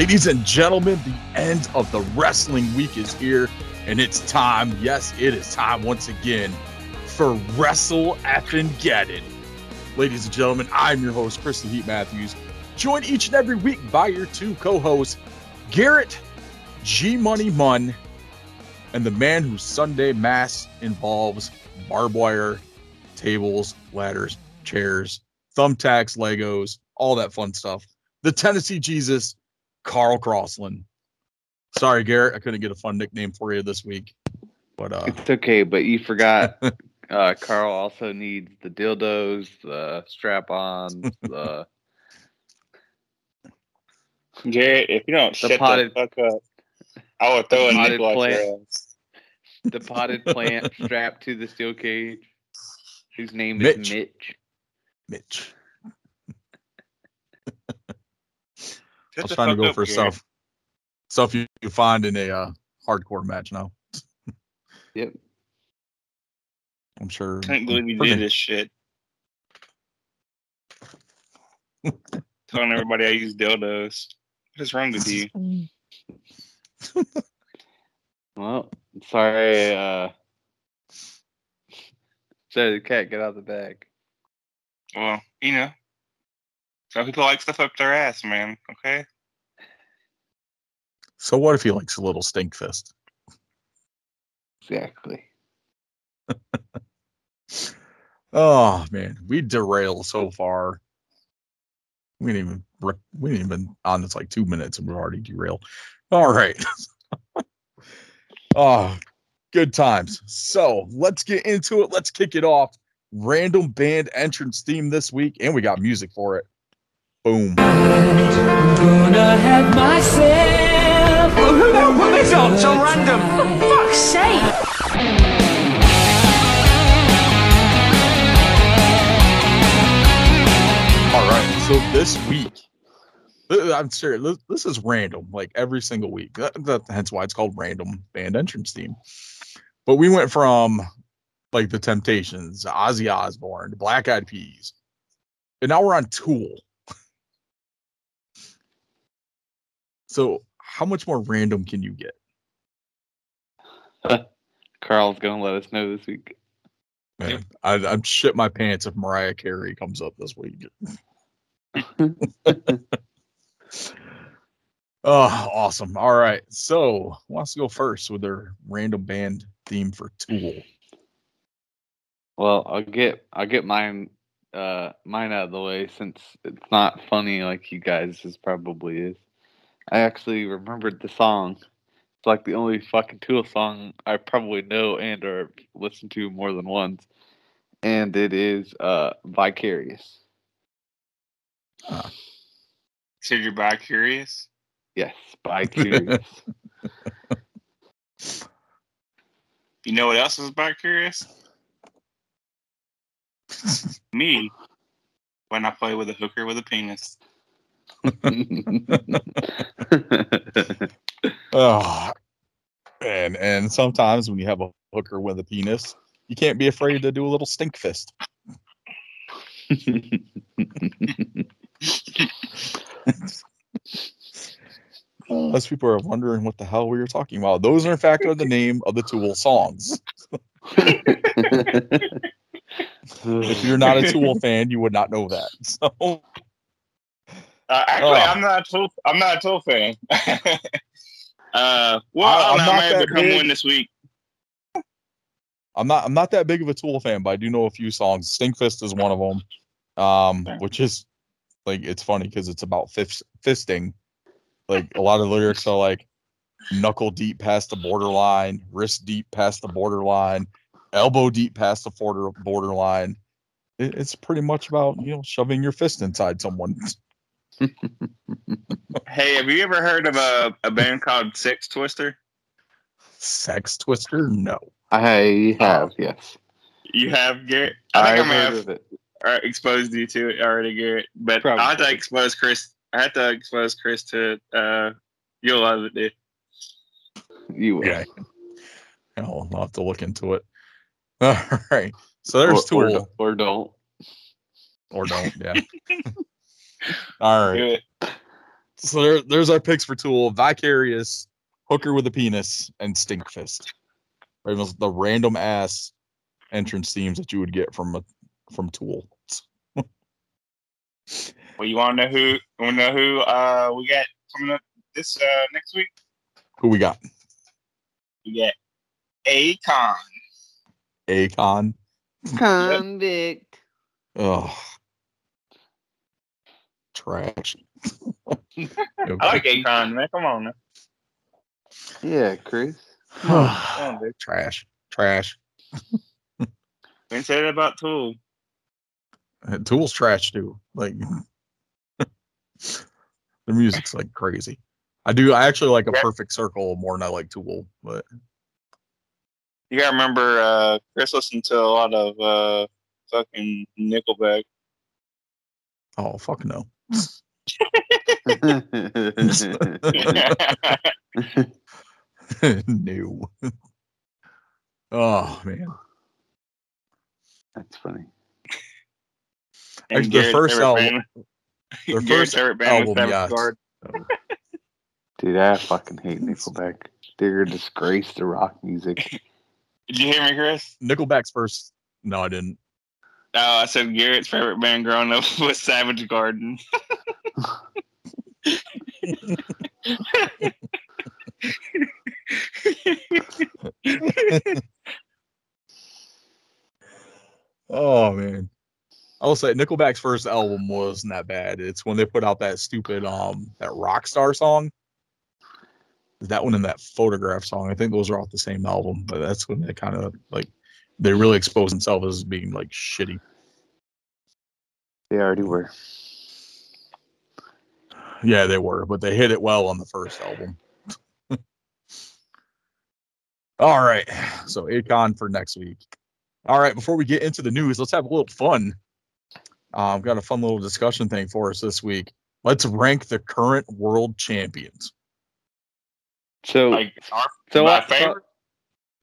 Ladies and gentlemen, the end of the wrestling week is here, and it's time. Yes, it is time once again for Wrestle Geddon. Ladies and gentlemen, I'm your host, Chris the Heat Matthews, joined each and every week by your two co-hosts, Garrett G Money Munn, and the man whose Sunday mass involves barbed wire, tables, ladders, chairs, thumbtacks, Legos, all that fun stuff. The Tennessee Jesus, Carl Crossland. Sorry, Garrett, I couldn't get a fun nickname for you this week. But uh It's okay, but you forgot uh Carl also needs the dildos, the strap-ons, the Garrett, if you don't The shut potted- the fuck up, I will throw a potted nickel at plant. your ass. the potted plant strapped to the steel cage, whose name Mitch. is Mitch. Mitch. I was trying to go for Garrett. stuff stuff you, you find in a uh, hardcore match now. Yep. I'm sure. Can't believe you did this shit. Telling everybody I use dildos. What is wrong with you? Well, sorry, uh sorry the cat get out of the bag. Well, you know, some people like stuff up their ass, man. Okay. So what if he likes a little stink fist? Exactly. Oh man, we derailed so far. We didn't even re- we didn't even on this like two minutes and we're already derailed. All right. oh, good times. So let's get into it. Let's kick it off. Random band entrance theme this week, and we got music for it. Boom. Gonna have myself. Well, oh, who the hell put this on? So random. For fuck's sake! All right. So this week, I'm serious. This, this is random, like every single week. That, that, hence why it's called random band entrance theme. But we went from like the Temptations, Ozzy Osbourne, Black Eyed Peas, and now we're on Tool. So how much more random can you get? Carl's gonna let us know this week. Man, I, I'd shit my pants if Mariah Carey comes up this week. Oh, awesome. All right. So, who wants to go first with their random band theme for Tool? Well, I'll get I'll get mine uh mine out of the way since it's not funny like you guys is probably is. I actually remembered the song. It's like the only fucking Tool song I probably know and or listened to more than once. And it is uh Vicarious. Said you're bi curious. Yes, Vicarious. You know what else is bi curious? Me. When I play with a hooker with a penis. Oh, and and sometimes when you have a hooker with a penis, you can't be afraid to do a little stink fist. Unless people are wondering what the hell we were talking about. Those are in fact are the name of the Tool songs. If you're not a Tool fan, you would not know that. So Uh, actually, Oh. I'm not a Tool. I'm not a Tool fan. uh, well, I- I'm don't not I might become big. one this week. I'm not I'm not that big of a Tool fan, but I do know a few songs. Stinkfist is one of them, um, which is like it's funny because it's about fist, fisting. Like a lot of lyrics are like knuckle deep past the borderline, wrist deep past the borderline, elbow deep past the border borderline. It, it's pretty much about you know shoving your fist inside someone. Hey, have you ever heard of a, a band called Sex Twister? Sex twister? No. I have, yes. You have Garrett. I I think I may have of it. uh, exposed you to it already, Garrett. But Probably. I have to expose Chris. I have to expose Chris to. Uh, you'll love it, dude. You will. Okay. I'll, I'll have to look into it. All right. So there's or, Tool. or, or don't. or don't. Yeah. All right. So there, there's our picks for Tool: Vicarious, Hooker with a penis, and Stinkfist. Right, those- the random ass entrance themes that you would get from a from Tool. Well, you want to know who? Want to know who uh, we got coming up this uh, next week? Who we got? We got Acon. Akon. Convict. Oh, trash. I like Akon, man. Come on, man. Yeah, Chris. Come on, dude. trash. Trash. We didn't say that about Tool. Uh, Tool's trash too. Like the music's like crazy. I do. I actually like a Yeah. perfect circle more than I like Tool, but You gotta remember, uh, Chris listened to a lot of uh, fucking Nickelback. oh fuck no. no. oh man. That's funny. And Actually, the first favorite album- band- Their first favorite band was album, Savage yes. Dude, I fucking hate Nickelback. They're a disgrace to rock music. Did you hear me, Chris? Nickelback's first. No, I didn't. No, I said Garrett's favorite band growing up was Savage Garden. Oh man. I will say Nickelback's first album wasn't that bad. It's when they put out that stupid um that rock star song. That one and that photograph song. I think those are off the same album, but that's when they kind of like they really exposed themselves as being like shitty. They already were. Yeah, they were, but they hit it well on the first album. All right. So Akon for next week. All right, before we get into the news, let's have a little fun. Uh, I've got a fun little discussion thing for us this week. Let's rank the current world champions. So, Like our so, my I, favorite.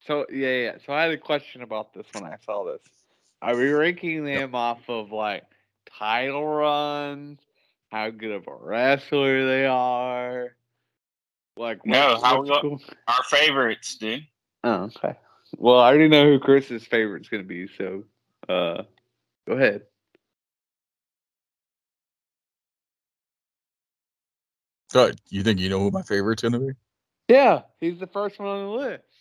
So yeah, yeah. So I had a question about this when I saw this. Are we ranking them off of like title runs, how good of a wrestler they are? Like No, what's- how cool? our favorites, dude. Oh, okay. Well, I already know who Chris's favorite's gonna be, so uh go ahead. Good. You think you know who my favorite's gonna be? Yeah, he's the first one on the list.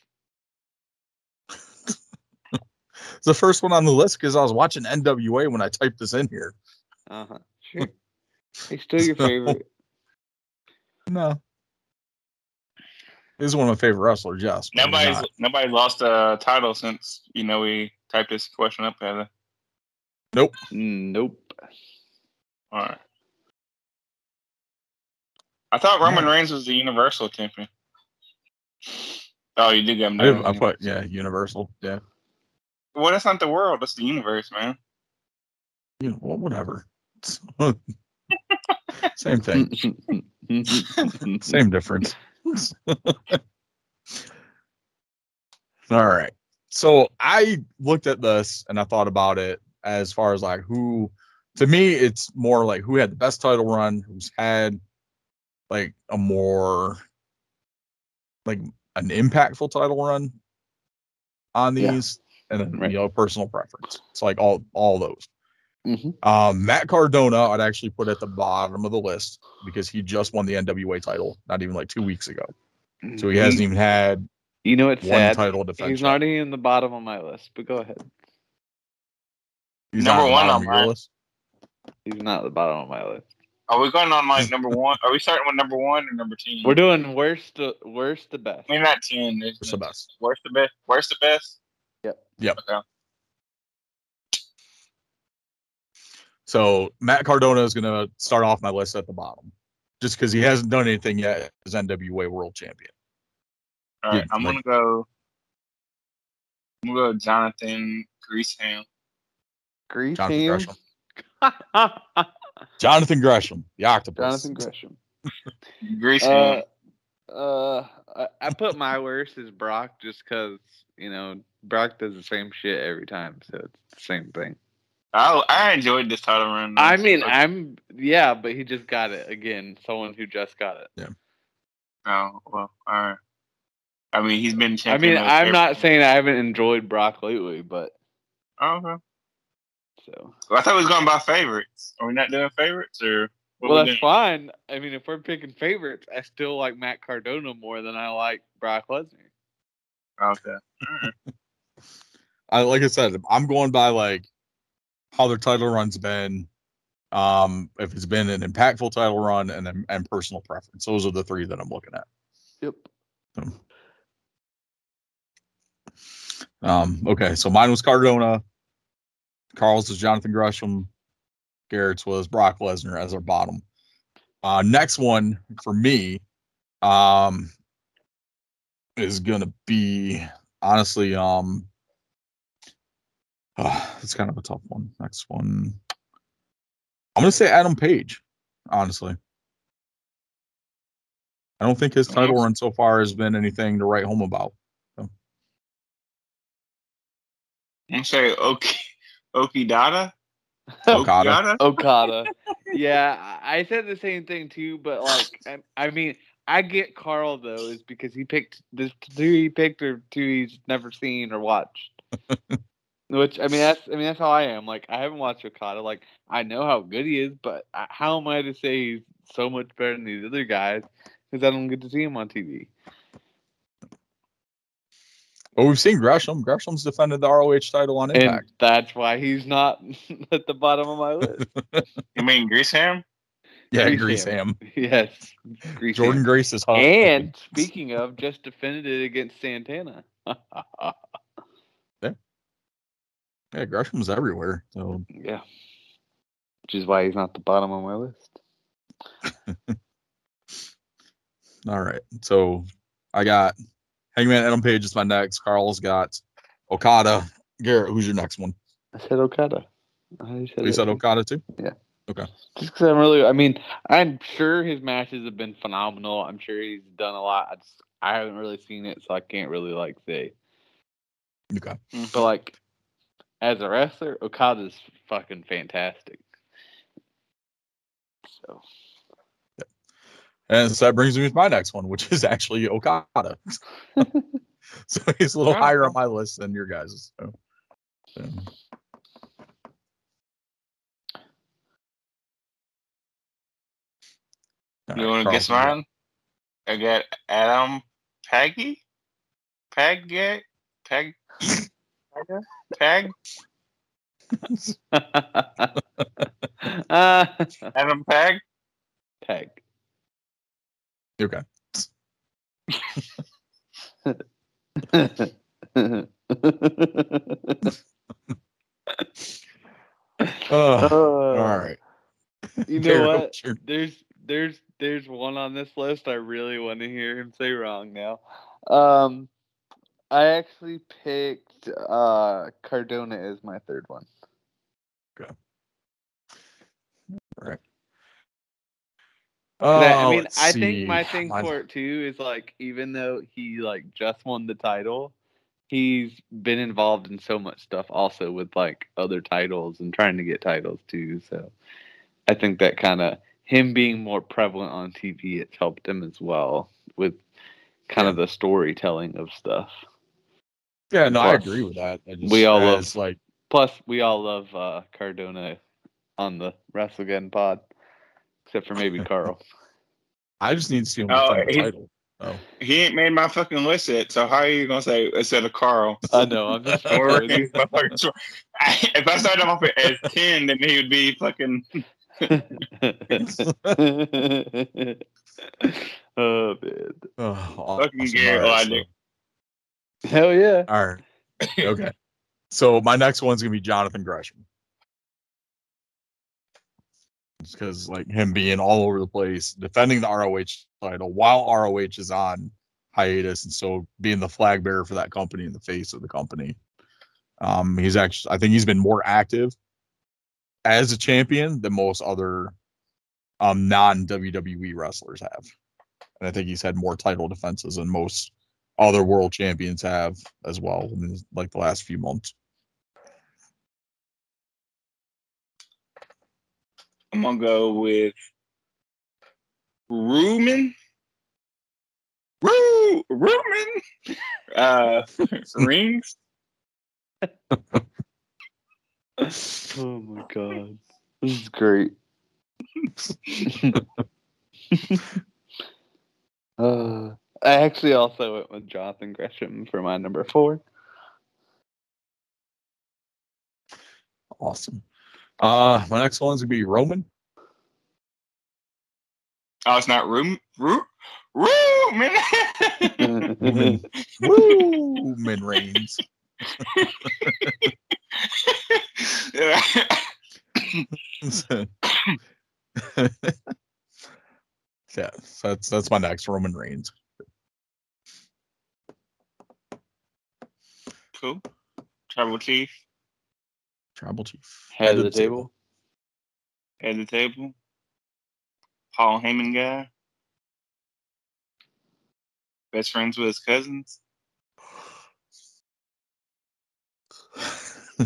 It's the first one on the list because I was watching NWA when I typed this in here. Uh huh. Sure. He's still your So- favorite. No. This is one of my favorite wrestlers, yes. but he's Nobody's not. nobody's lost a title since you know we typed this question up together. Mm, Nope. All right. I thought Roman Reigns was the Universal Champion. Oh, you did get him. I. I put yeah, Universal. Yeah. Well, that's not the world. That's the universe, man. You know, well, whatever. Same thing. Same difference. All right. So I looked at this and I thought about it as far as like who to me it's more like who had the best title run, who's had like a more like an impactful title run on Yeah. These and then Right. you know personal preference. It's like all all those. Mhm. Um, Matt Cardona, I'd actually put at the bottom of the list because he just won the NWA title not even like two weeks ago. So he hasn't even had You know what's one sad? title defense. He's yet. not even in the bottom of my list, but go ahead. He's Number not one on of your mine. list. He's not at the bottom of my list. Are we going on like number one? Are we starting with number one or number ten? We're doing worst to worst to best. I mean, not ten. It's What's the best? Where's the best? Where's the best? Yep. Yep. Okay. So Matt Cardona is going to start off my list at the bottom, just because he hasn't done anything yet as NWA World Champion. All right. Yeah, I'm like- gonna go. I'm gonna go Jonathan Greaseham. Grease Jonathan. Gresham. Jonathan Gresham, the Octopus. Jonathan Gresham. Greaseham. Uh, uh, I, I put my worst as Brock just because you know Brock does the same shit every time, so it's the same thing. I I enjoyed this title run. I mean, Like, I'm yeah, but he just got it again. Someone who just got it. Yeah. Oh well, all right. I mean, he's been I mean, I'm every- not saying I haven't enjoyed Brock lately, but Oh, okay. so Well, I thought we was going by favorites. Are we not doing favorites or? what well, we that's doing? fine. I mean, if we're picking favorites, I still like Matt Cardona more than I like Brock Lesnar. Okay. I like I said, I'm going by like how their title run's been. Um, if it's been an impactful title run and then and personal preference. Those are the three that I'm looking at. Yep. Um, okay, so mine was Cardona, Carl's was Jonathan Gresham, Garrett's was Brock Lesnar as our bottom. Uh, next one for me, um, is gonna be honestly, um, uh, it's kind of a tough one. Next one, I'm gonna say Adam Page. Honestly, I don't think his title run so far has been anything to write home about. I'm gonna say Oki Okidata. Okada. Okada. yeah, I I said the same thing too, but like, I, I mean, I get Carl though, is because he picked the two he picked or two he's never seen or watched. Which I mean, that's I mean that's how I am. Like, I haven't watched Okada. Like, I know how good he is, but uh, how am I to say he's so much better than these other guys? Because I don't get to see him on TV. Well, we've seen Gresham. Gresham's defended the ROH title on And Impact. that's why he's not at the bottom of my list. You mean Greaseham? yeah, Grease Grease Ham. Ham. yes. Grease Jordan Ham. Grace is hot. And speaking of, just defended it against Santana. Yeah, Gresham's everywhere. So yeah. Which is why he's not the bottom of my list. all right. So I got Hangman Adam Page is my next. Carl's got Okada. Garrett, who's your next one? I said Okada. I said, You said Okada too? Yeah. Okay. Just because I'm really, I mean, I'm sure his matches have been phenomenal. I'm sure he's done a lot. I just, I haven't really seen it, so I can't really like say. Okay. But like, as a wrestler, Okada's fucking fantastic. So And so that brings me to my next one, which is actually Okada. so he's a little Oh. higher on my list than your guys'. So, so. You right, want to guess mine? I got Adam Paggy. Pag Pag Pag uh, Adam Pag. Peg. Okay. Oh, all right. You know Garrett, what? what's There's there's there's one on this list I really want to hear him say wrong now. Um I actually picked uh Cardona as my third one. Right. 'Cause I, I Oh, mean, I see. think my thing Mine- for it too is like even though he like just won the title, he's been involved in so much stuff also with like other titles and trying to get titles too. So I think that kind of him being more prevalent on TV, it's helped him as well with kind of the storytelling of stuff. Yeah, no, I agree with that. I just, we all love- like Plus, we all love uh, Cardona on the WrestleGen pod, except for maybe Carl. I just need to see him Oh, defend the he- title. Oh, He ain't made my fucking list yet. So how are you gonna say instead of Carl? I know. I'm just We're fucking with working you. motherfuckers. if I started him off at ten, then he would be fucking. oh man. oh Fucking awesome. Garrett All right, Logic. Hell yeah. all right. Okay. So my next one's gonna be Jonathan Gresham. Because like him being all over the place, defending the ROH title while ROH is on hiatus, and so being the flag bearer for that company in the face of the company. Um, he's actually, I think he's been more active as a champion than most other um non WWE wrestlers have, and I think he's had more title defenses than most other world champions have as well in like the last few months. I'm gonna go with Rumen. Roo Rumen. Uh, rings. oh my god. This is great. uh, I actually also went with Jonathan Gresham for my number four. Awesome. Uh, my next one's gonna be Roman. Oh, it's not room. room, Rumen. Roman. Roman Reigns. Yeah. yeah, so that's that's my next Roman Reigns. Cool. Tribal chief Tribal chief. Head of the table. Head of the table. Paul Heyman guy. Best friends with his cousins.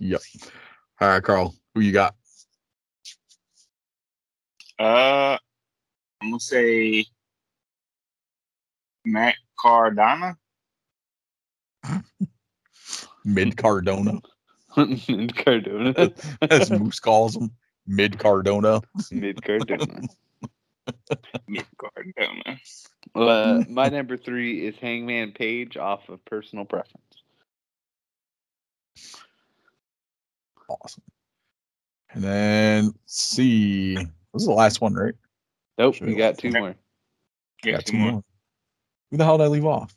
yep. All right, Carl. Who you got? Uh, I'm gonna say Matt Cardona. Mid Cardona, Mid Cardona. as Moose calls him. Mid Cardona. Mid Cardona. Matt Cardona. Uh, my number three is Hangman Page off of personal preference. Awesome. And then let's see. This is the last one, right? Nope, Sure. we got two more. Yeah, Got two more. Who the hell did I leave off?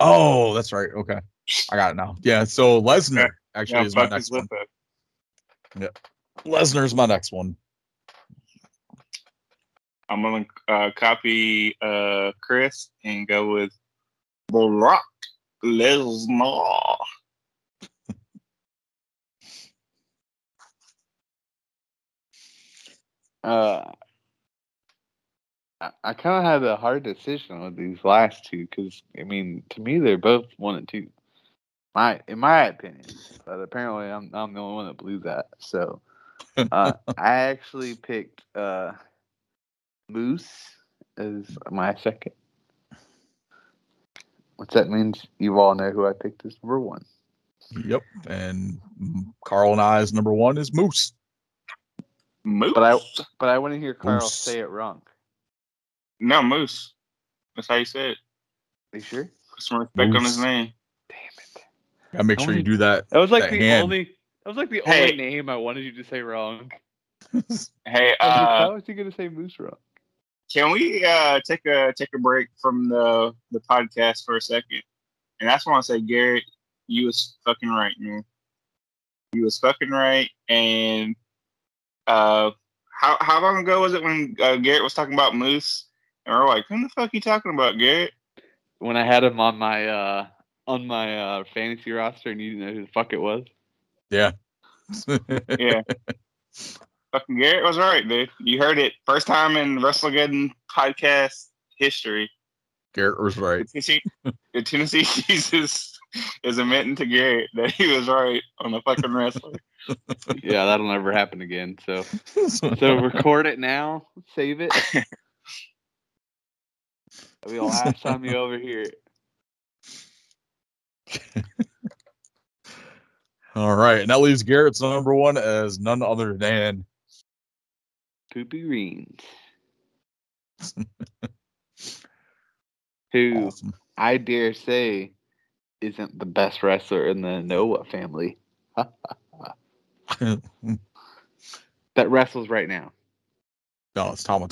Oh, that's right. Okay. I got it now. Yeah. So Lesnar actually Yeah, is my next one. lip up. Lesnar's my next one. I'm gonna uh, copy uh, Chris and go with Brock Lesnar. Uh, I, I kind of had a hard decision with these last two because I mean, to me, they're both one and two. My, in my opinion, but apparently, I'm I'm the only one that believes that. So, uh, I actually picked uh, Moose as my second. Which that means you all know who I picked as number one. Yep. And Carl and I's number one is Moose. Moose. But I but I want to hear Carl Moose. say it wrong. No Moose. That's how you say it. Are you sure? Put some respect on his name. Damn it. Gotta make sure you do that. That was like That the hand. only. That was like the Hey. only name I wanted you to say wrong. Hey, I was like, uh, he gonna say Moose wrong? can we uh, take a take a break from the the podcast for a second? And that's when I say, Garrett, you was fucking right, man. You was fucking right. And uh, how how long ago was it when uh, Garrett was talking about Moose? And we're like, who the fuck are you talking about, Garrett? When I had him on my uh on my uh fantasy roster and you didn't know who the fuck it was. Yeah. Yeah. fucking Garrett was right, dude. You heard it first time in WrestleGeddon podcast history. Garrett was The right. Tennessee, the Tennessee Jesus is admitting to Garrett that he was right on the fucking wrestler. Yeah, that'll never happen again. So so record it now, save it. We'll last time you over here. All right. And that leaves Garrett's number one as none other than Poopy Reens. Who awesome. I dare say isn't the best wrestler in the Anoa'i family that wrestles right now. No, it's Tama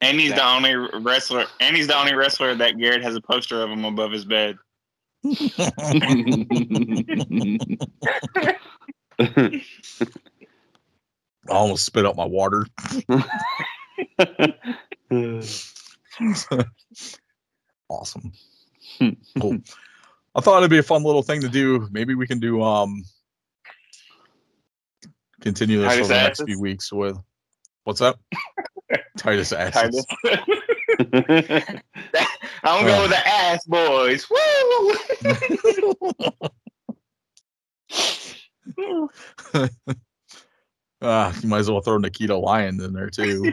And, Tonga. and he's the only wrestler. And he's the only wrestler that Garrett has a poster of him above his bed. I almost spit out my water. awesome. Cool. I thought it'd be a fun little thing to do. Maybe we can do um continue this for the next asses? few weeks with what's up? Titus Titus. I'm going with the ass boys. Woo! Uh, you might as well throw Nikkita Lyon in there too.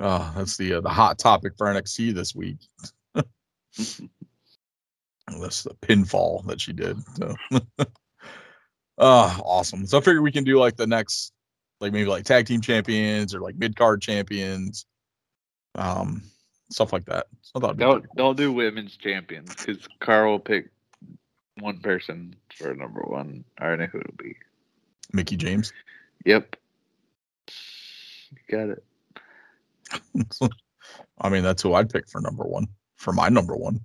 Oh, that's the uh, the hot topic for NXT this week. that's the pinfall that she did. So. oh, awesome. So I figure we can do like the next, like maybe like tag team champions or like mid card champions, um, stuff like that. So I thought Don't cool. don't do women's champions because Carl will pick one person for number one. I already know who it'll be. Mickie James. Yep. You got it. I mean, that's who I'd pick for number one, for my number one,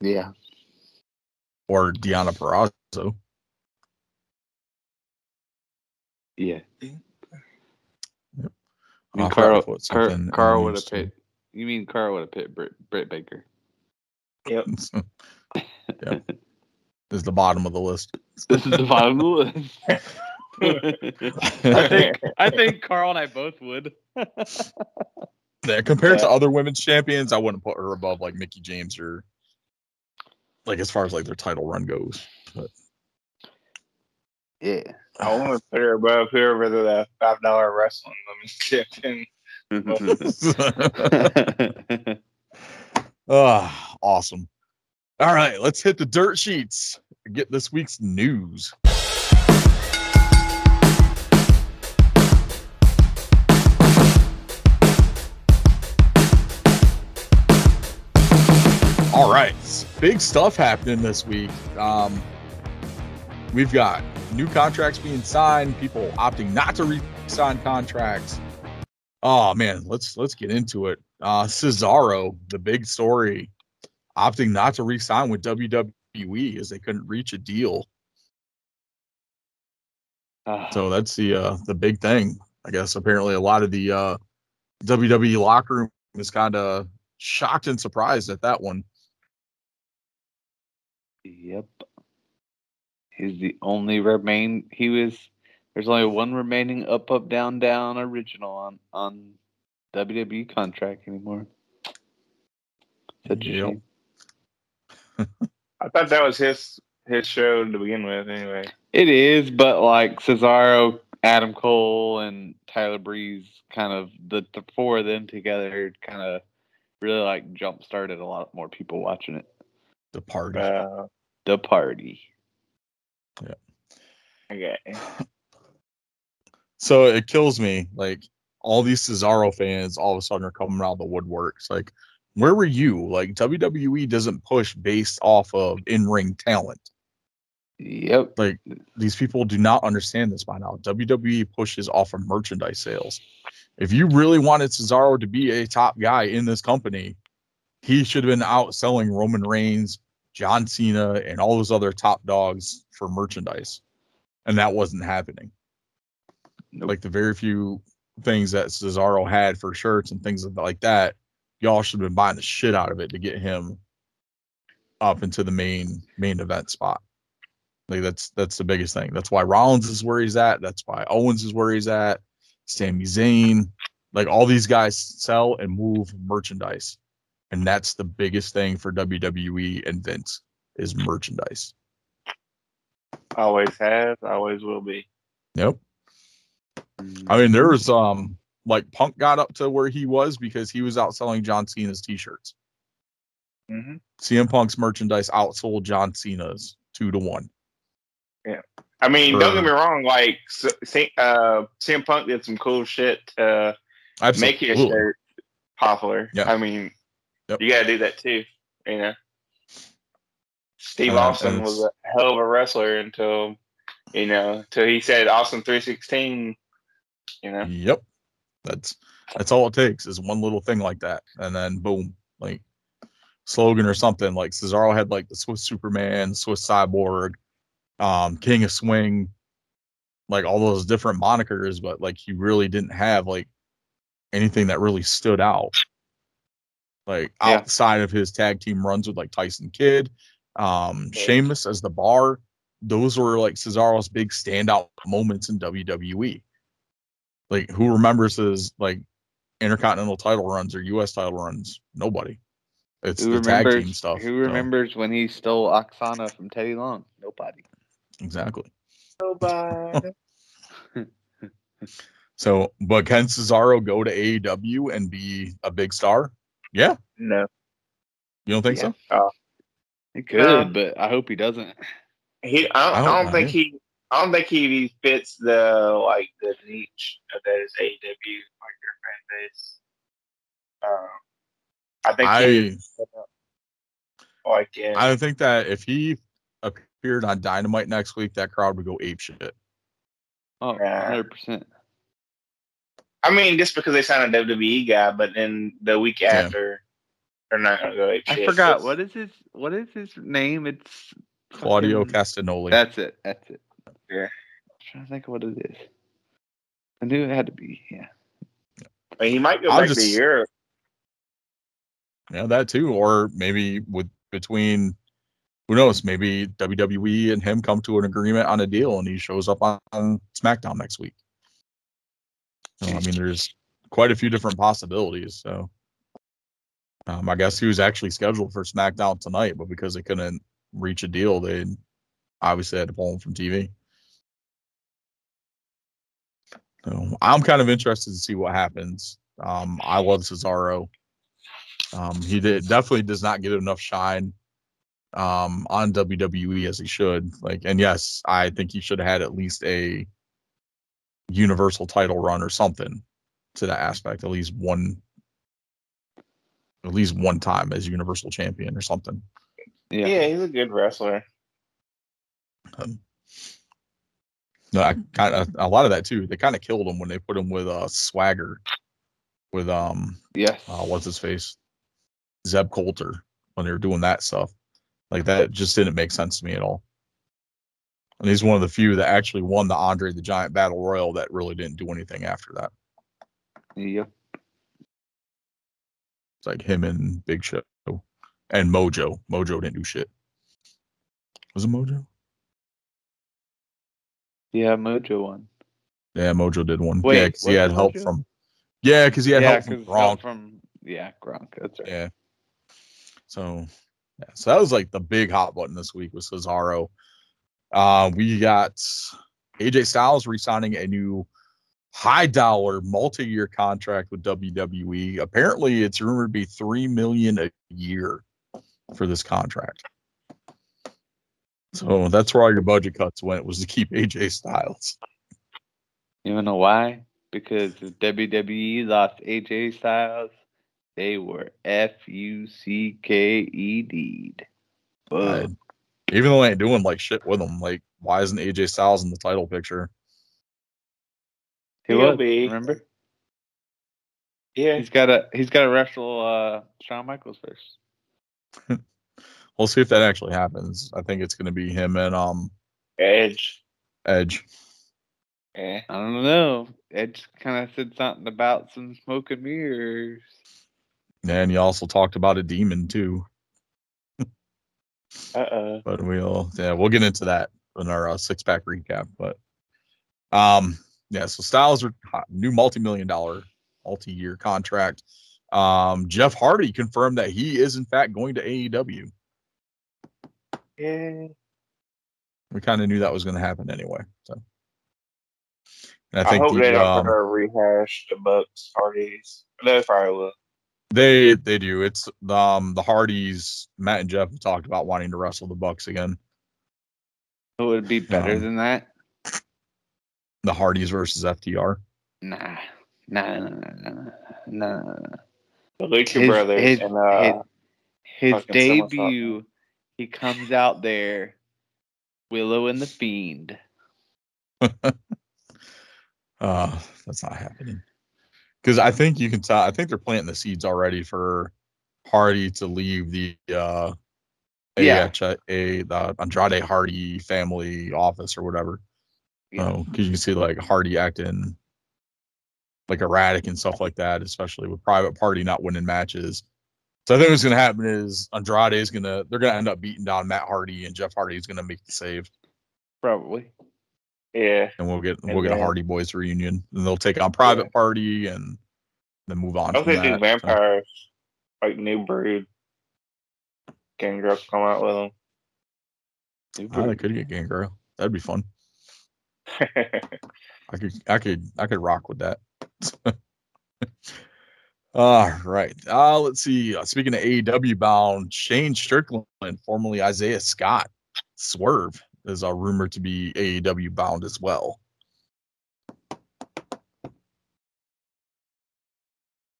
Yeah. or Deonna Purrazzo. Yeah. I'll I mean, have to Carl, put Car- something in Carl would have too. picked. You mean Carl would have picked Britt, Britt Baker? Yep. yep. This is the bottom of the list. This is the bottom of the list. I think I think Carl and I both would. Yeah, compared to other women's champions, I wouldn't put her above like Mickie James or like as far as like their title run goes. But Yeah. I want to put her above whoever the five dollar wrestling women's champion. Ah, awesome. All right, let's hit the dirt sheets. Get this week's news. All right, big stuff happening this week. Um, we've got new contracts being signed, people opting not to re-sign contracts. Oh man, let's let's get into it. Uh Cesaro, the big story, opting not to re-sign with WWE as they couldn't reach a deal. Ah, So that's the uh the big thing. I guess apparently a lot of the uh WWE locker room is kind of shocked and surprised at that one. Yep. He's the only remain. He was. There's only one remaining up, up, down, down original on on WWE contract anymore. Such a Yep. shame. I thought that was his his show to begin with. Anyway, It is, but like Cesaro, Adam Cole, and Tyler Breeze, kind of the, the four of them together, kind of really like jump started a lot more people watching it. The party. uh, The party. Okay. So it kills me. Like all these Cesaro fans all of a sudden are coming out of the woodworks. Like, where were you? Like WWE doesn't push based off of in-ring talent. Yep. Like these people do not understand this by now. WWE pushes off of merchandise sales. If you really wanted Cesaro to be a top guy in this company, he should have been out selling Roman Reigns, John Cena, and all those other top dogs for merchandise. And that wasn't happening Nope. like the very few things that Cesaro had for shirts and things like that, y'all should have been buying the shit out of it to get him up into the main main event spot. Like that's that's the biggest thing. That's why Rollins is where he's at. That's why Owens is where he's at. Sami Zayn, like all these guys sell and move merchandise, and that's the biggest thing for WWE and Vince is merchandise. Always has, always will be. Yep. I mean, there was um like Punk got up to where he was because he was outselling John Cena's t-shirts. hmm CM Punk's merchandise outsold John Cena's two to one. Yeah, I mean, don't get me wrong. Like, uh, CM Punk did some cool shit to make his Absolutely. shirt popular. Yeah. I mean, Yep. you gotta do that too. You know, Steve Uh, Austin was a hell of a wrestler until you know, until he said Austin three sixteen. You know, Yep. That's that's all it takes is one little thing like that, and then boom, like slogan or something. Like Cesaro had like the Swiss Superman, Swiss Cyborg, um, King of Swing, like all those different monikers, but like he really didn't have like anything that really stood out. Like Yeah. outside of his tag team runs with like Tyson Kidd, um, Yeah. Sheamus as the bar, those were like Cesaro's big standout moments in WWE. Like who remembers his like intercontinental title runs or US title runs? Nobody. It's Who the tag remembers? team stuff. Who so. remembers when he stole Aksana from Teddy Long? Nobody. Exactly. Nobody. So, but can Cesaro go to AEW and be a big star? Yeah. no. You don't think Yeah. so? He could, No. but I hope he doesn't. He, I don't, I I don't think yeah. he. I don't think he fits the like the niche that is AEW like their fan base. Um, I think I he like in, I think that if he appeared on Dynamite next week, that crowd would go ape shit. Oh, 100%. I mean, just because they signed a WWE guy, but then the week Yeah. after, they're not gonna go. ape I forgot. It's- What is his What is his name? It's Claudio fucking- Castagnoli. That's it. That's it. Yeah. I'm trying to think of what it is. I knew it had to be. Yeah. I mean, he might go I'll back to Europe. Yeah, that too. Or maybe with between who knows, maybe WWE and him come to an agreement on a deal and he shows up on, on SmackDown next week. I mean, there's quite a few different possibilities. So um, I guess he was actually scheduled for SmackDown tonight, but because they couldn't reach a deal, they obviously had to pull him from TV. So I'm kind of interested to see what happens. Um, I love Cesaro. Um, he did definitely does not get enough shine um, on WWE as he should. Like, and yes, I think he should have had at least a universal title run or something to that aspect. At least one, at least one time as universal champion or something. Yeah. Yeah. he's a good wrestler. No, I kind of a lot of that too. They kind of killed him when they put him with uh Swagger, with um yeah, uh, what's his face, Zeb Colter when they were doing that stuff. Like that just didn't make sense to me at all. And he's one of the few that actually won the Andre the Giant Battle Royal that really didn't do anything after that. Yep. It's like him and Big Show and Mojo. Mojo didn't do shit. Was it Mojo? Yeah. Mojo won. Yeah, Mojo did one. Wait, yeah, because he had help Mojo? from. Yeah, because he had yeah, help from Gronk. help from yeah Gronk. That's right. Yeah. So, yeah, so that was like the big hot button this week was Cesaro. Uh, we got AJ Styles re-signing a new high dollar multi-year contract with WWE. Apparently, it's rumored to be three million a year for this contract. So that's where all your budget cuts went was to keep AJ Styles. You know why? Because if WWE lost AJ Styles, they were F U C K E D'd. Uh, even though they ain't doing like shit with him, like why isn't AJ Styles in the title picture? He He'll be. Remember? Yeah. He's got to he's got to wrestle uh, Shawn Michaels first. We'll see if that actually happens. I think it's going to be him and um Edge. Edge. Yeah. I don't know. Edge kind of said something about some smoke and mirrors. And he also talked about a demon too. Uh uh But we'll yeah we'll get into that in our uh, six pack recap. But um yeah, so Styles are hot- new multi million dollar multi year contract. Um Jeff Hardy confirmed that he is in fact going to AEW. Yeah. We kind of knew that was going to happen anyway. So and I I, think hope they the, don't um, rehash the Bucks Hardys. They probably will. They they do. It's um the Hardys. Matt and Jeff have talked about wanting to wrestle the Bucks again. It would be better Um, than that. The Hardys versus FTR. Nah, nah, nah, nah, nah, nah. The Lucha His- Brothers his- and uh, His fucking SummerSlam. debut, he comes out there, Willow and the Fiend. Uh, that's not happening. Because I think you can tell. I think they're planting the seeds already for Hardy to leave the uh, Yeah. AH, a the Andrade Hardy family office or whatever. Yeah. because you can see like Hardy acting like erratic and stuff like that, especially with Private Party not winning matches. So I think what's gonna happen is Andrade is gonna they're gonna end up beating down Matt Hardy and Jeff Hardy is gonna make the save, Probably. Yeah. and we'll get And we'll get a Hardy Boys reunion, and they'll take on Private Party and then move on. I think these that. vampires, like New Brood, Gangrel come out with them. So, oh, they could get Gangrel. That'd be fun. I could, I could, I could rock with that. All right. Uh, let's see. Uh, speaking of AEW bound, Shane Strickland, formerly Isaiah Scott, Swerve is uh, rumored to be AEW bound as well.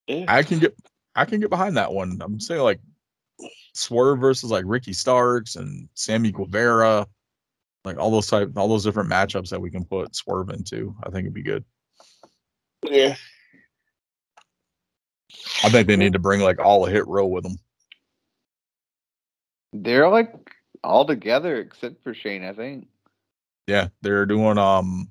Yeah. I can get, I can get behind that one. I'm saying like Swerve versus like Ricky Starks and Sammy Guevara, like all those type, all those different matchups that we can put Swerve into. I think it'd be good. yeah. I think they need to bring like all a Hit Row with them. They're like all together except for Shane, I think. Yeah, they're doing um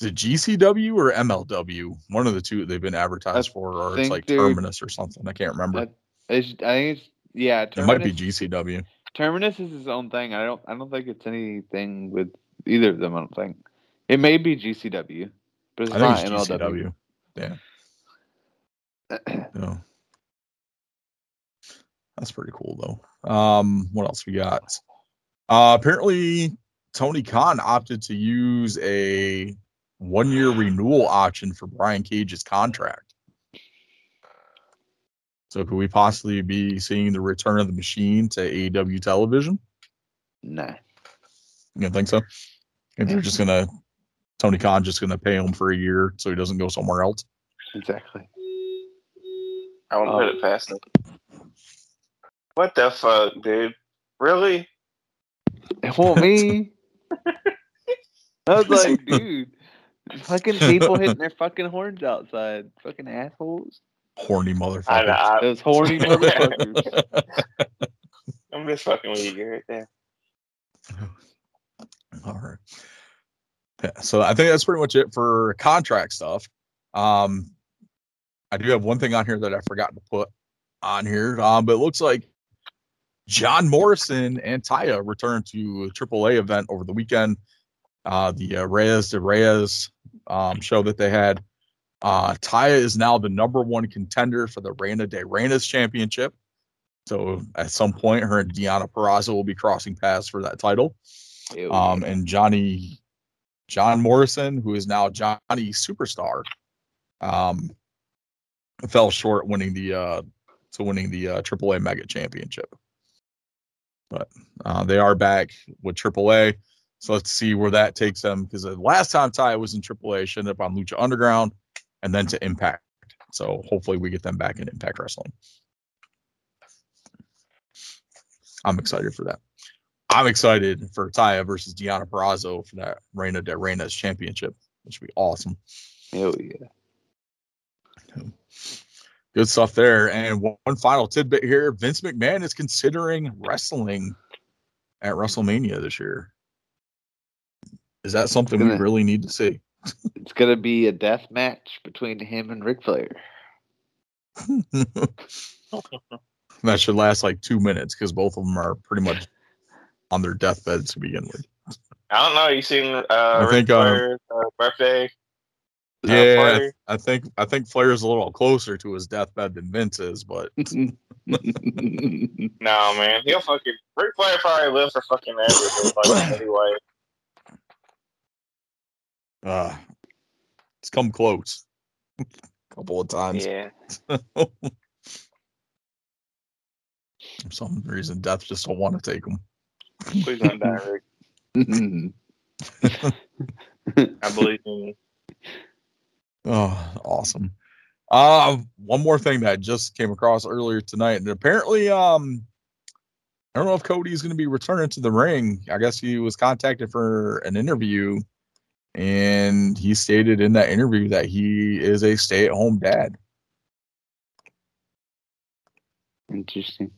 is it GCW or MLW? One of the two they've been advertised for, or it's like Terminus or something. I can't remember. It's, I think it's yeah. it might be GCW. Terminus is his own thing. I don't. I don't think it's anything with either of them. I don't think it may be GCW, but it's I not it's MLW. GCW. Yeah. Yeah. That's pretty cool though. Um, what else we got? Uh apparently Tony Khan opted to use a one year renewal option for Brian Cage's contract. So could we possibly be seeing the return of the machine to AEW television? Nah. You don't think so? If they're just gonna Tony Khan just gonna pay him for a year so he doesn't go somewhere else. Exactly. I won't Oh. put it past them. What the fuck, dude? Really? Well, me. I was like, dude, fucking people hitting their fucking horns outside, fucking assholes. Horny I, motherfucker. I, Those horny motherfuckers. I'm just fucking with you, Garrett. There. All right. Yeah, so I think that's pretty much it for contract stuff. Um, I do have one thing on here that I forgot to put on here, um, but it looks like John Morrison and Taya returned to a AAA event over the weekend. Uh, the uh, Reyes de Reyes um, show that they had. Uh, Taya is now the number one contender for the Reina de Reinas championship. So at some point, her and Deonna Purrazzo will be crossing paths for that title. Um, and Johnny, John Morrison, who is now Johnny Superstar, um, fell short winning the uh, to winning the uh, AAA Mega Championship. But uh, they are back with AAA, so let's see where that takes them. Because the last time Ty was in AAA, she ended up on Lucha Underground, and then to Impact. So hopefully we get them back in Impact Wrestling. I'm excited for that. I'm excited for Taya versus Deonna Purrazzo for that Reina de Reinas championship, which would be awesome. Hell yeah. Good stuff there. And one, one final tidbit here Vince McMahon is considering wrestling at WrestleMania this year. Is that something we Gonna- really need to see? It's gonna be a death match between him and Ric Flair. that should last like two minutes because both of them are pretty much on their deathbeds to begin with. I don't know. You seen uh, I Ric think, uh, Flair's, uh, birthday? Yeah, party? I think I think Flair's a little closer to his deathbed than Vince is, but No, man. He'll fucking Ric Flair probably live for fucking ever. anyway, uh, it's come close a couple of times. yeah. For some reason, death just don't want to take him. Please don't die, Rick. I believe in you. Oh, awesome. Uh, one more thing that I just came across earlier tonight, and apparently, um, I don't know if Cody is going to be returning to the ring. I guess he was contacted for an interview, and he stated in that interview that he is a stay-at-home dad. Interesting.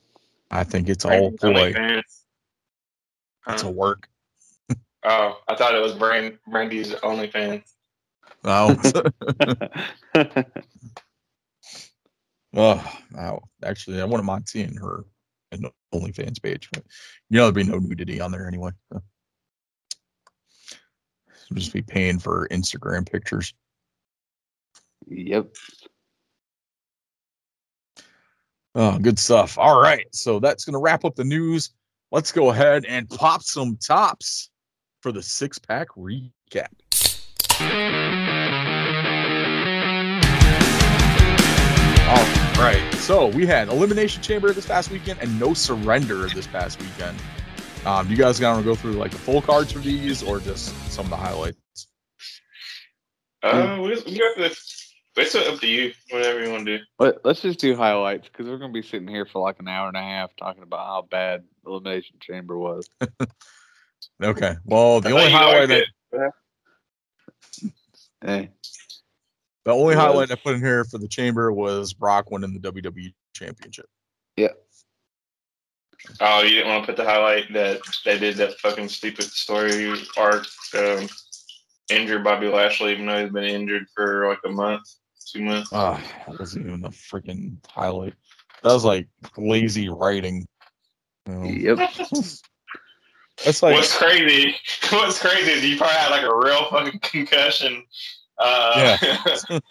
I think it's all play. ploy. OnlyFans. It's Huh? a work. Oh, I thought it was Brand Brandy's OnlyFans. No. oh, wow. Actually, I wouldn't mind seeing her in the OnlyFans page, but you know, there'd be no nudity on there anyway. So. Just be paying for Instagram pictures. yep. Oh, good stuff. All right. So that's going to wrap up the news. Let's go ahead and pop some tops for the six pack recap. All right. So we had Elimination Chamber this past weekend and No Surrender this past weekend. Um, you guys gonna go through like the full cards for these or just some of the highlights? Uh, we, we got this. It's up to you. Whatever you want to do. Let, let's just do highlights because we're gonna be sitting here for like an hour and a half talking about how bad Elimination Chamber was. Okay. Well, the I only thought you highlight liked I, it. Hey, the only It highlight. I put in here for the chamber was Brock winning the WWE championship. Yeah. Oh, you didn't want to put the highlight that they did that fucking stupid story arc, um, injured Bobby Lashley, even though he's been injured for like a month, two months. Ah, that wasn't even a freaking highlight. That was like lazy writing. You know? yep. That's like what's crazy? What's crazy is you probably had like a real fucking concussion. Uh,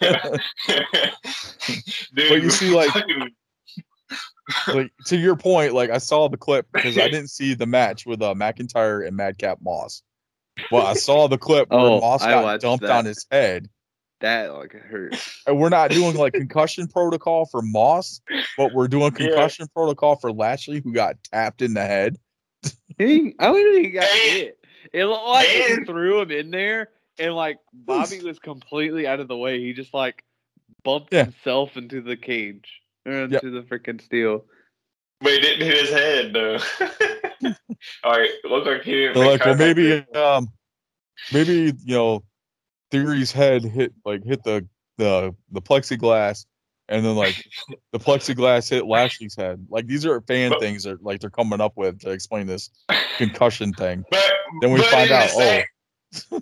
dude, But you see, like- fucking- like to your point, like I saw the clip because I didn't see the match with uh, McIntyre and Madcap Moss. But I saw the clip where Oh, Moss I got dumped that. on his head. That like hurt. And we're not doing like concussion protocol for Moss, but we're doing Yeah. concussion protocol for Lashley, who got tapped in the head. He, I don't think he got hit. It looked like he and- threw him in there, and like Bobby was completely out of the way. He just like bumped Yeah. himself into the cage, or into Yep. the freaking steel. but he didn't hit his head though. All right, it looked like he didn't. They're like, well, maybe, um, maybe you know, Theory's head hit like hit the the the plexiglass, and then like the plexiglass hit Lashley's head. Like these are fan But- things that like they're coming up with to explain this concussion thing. But Then we but find in the out, oh.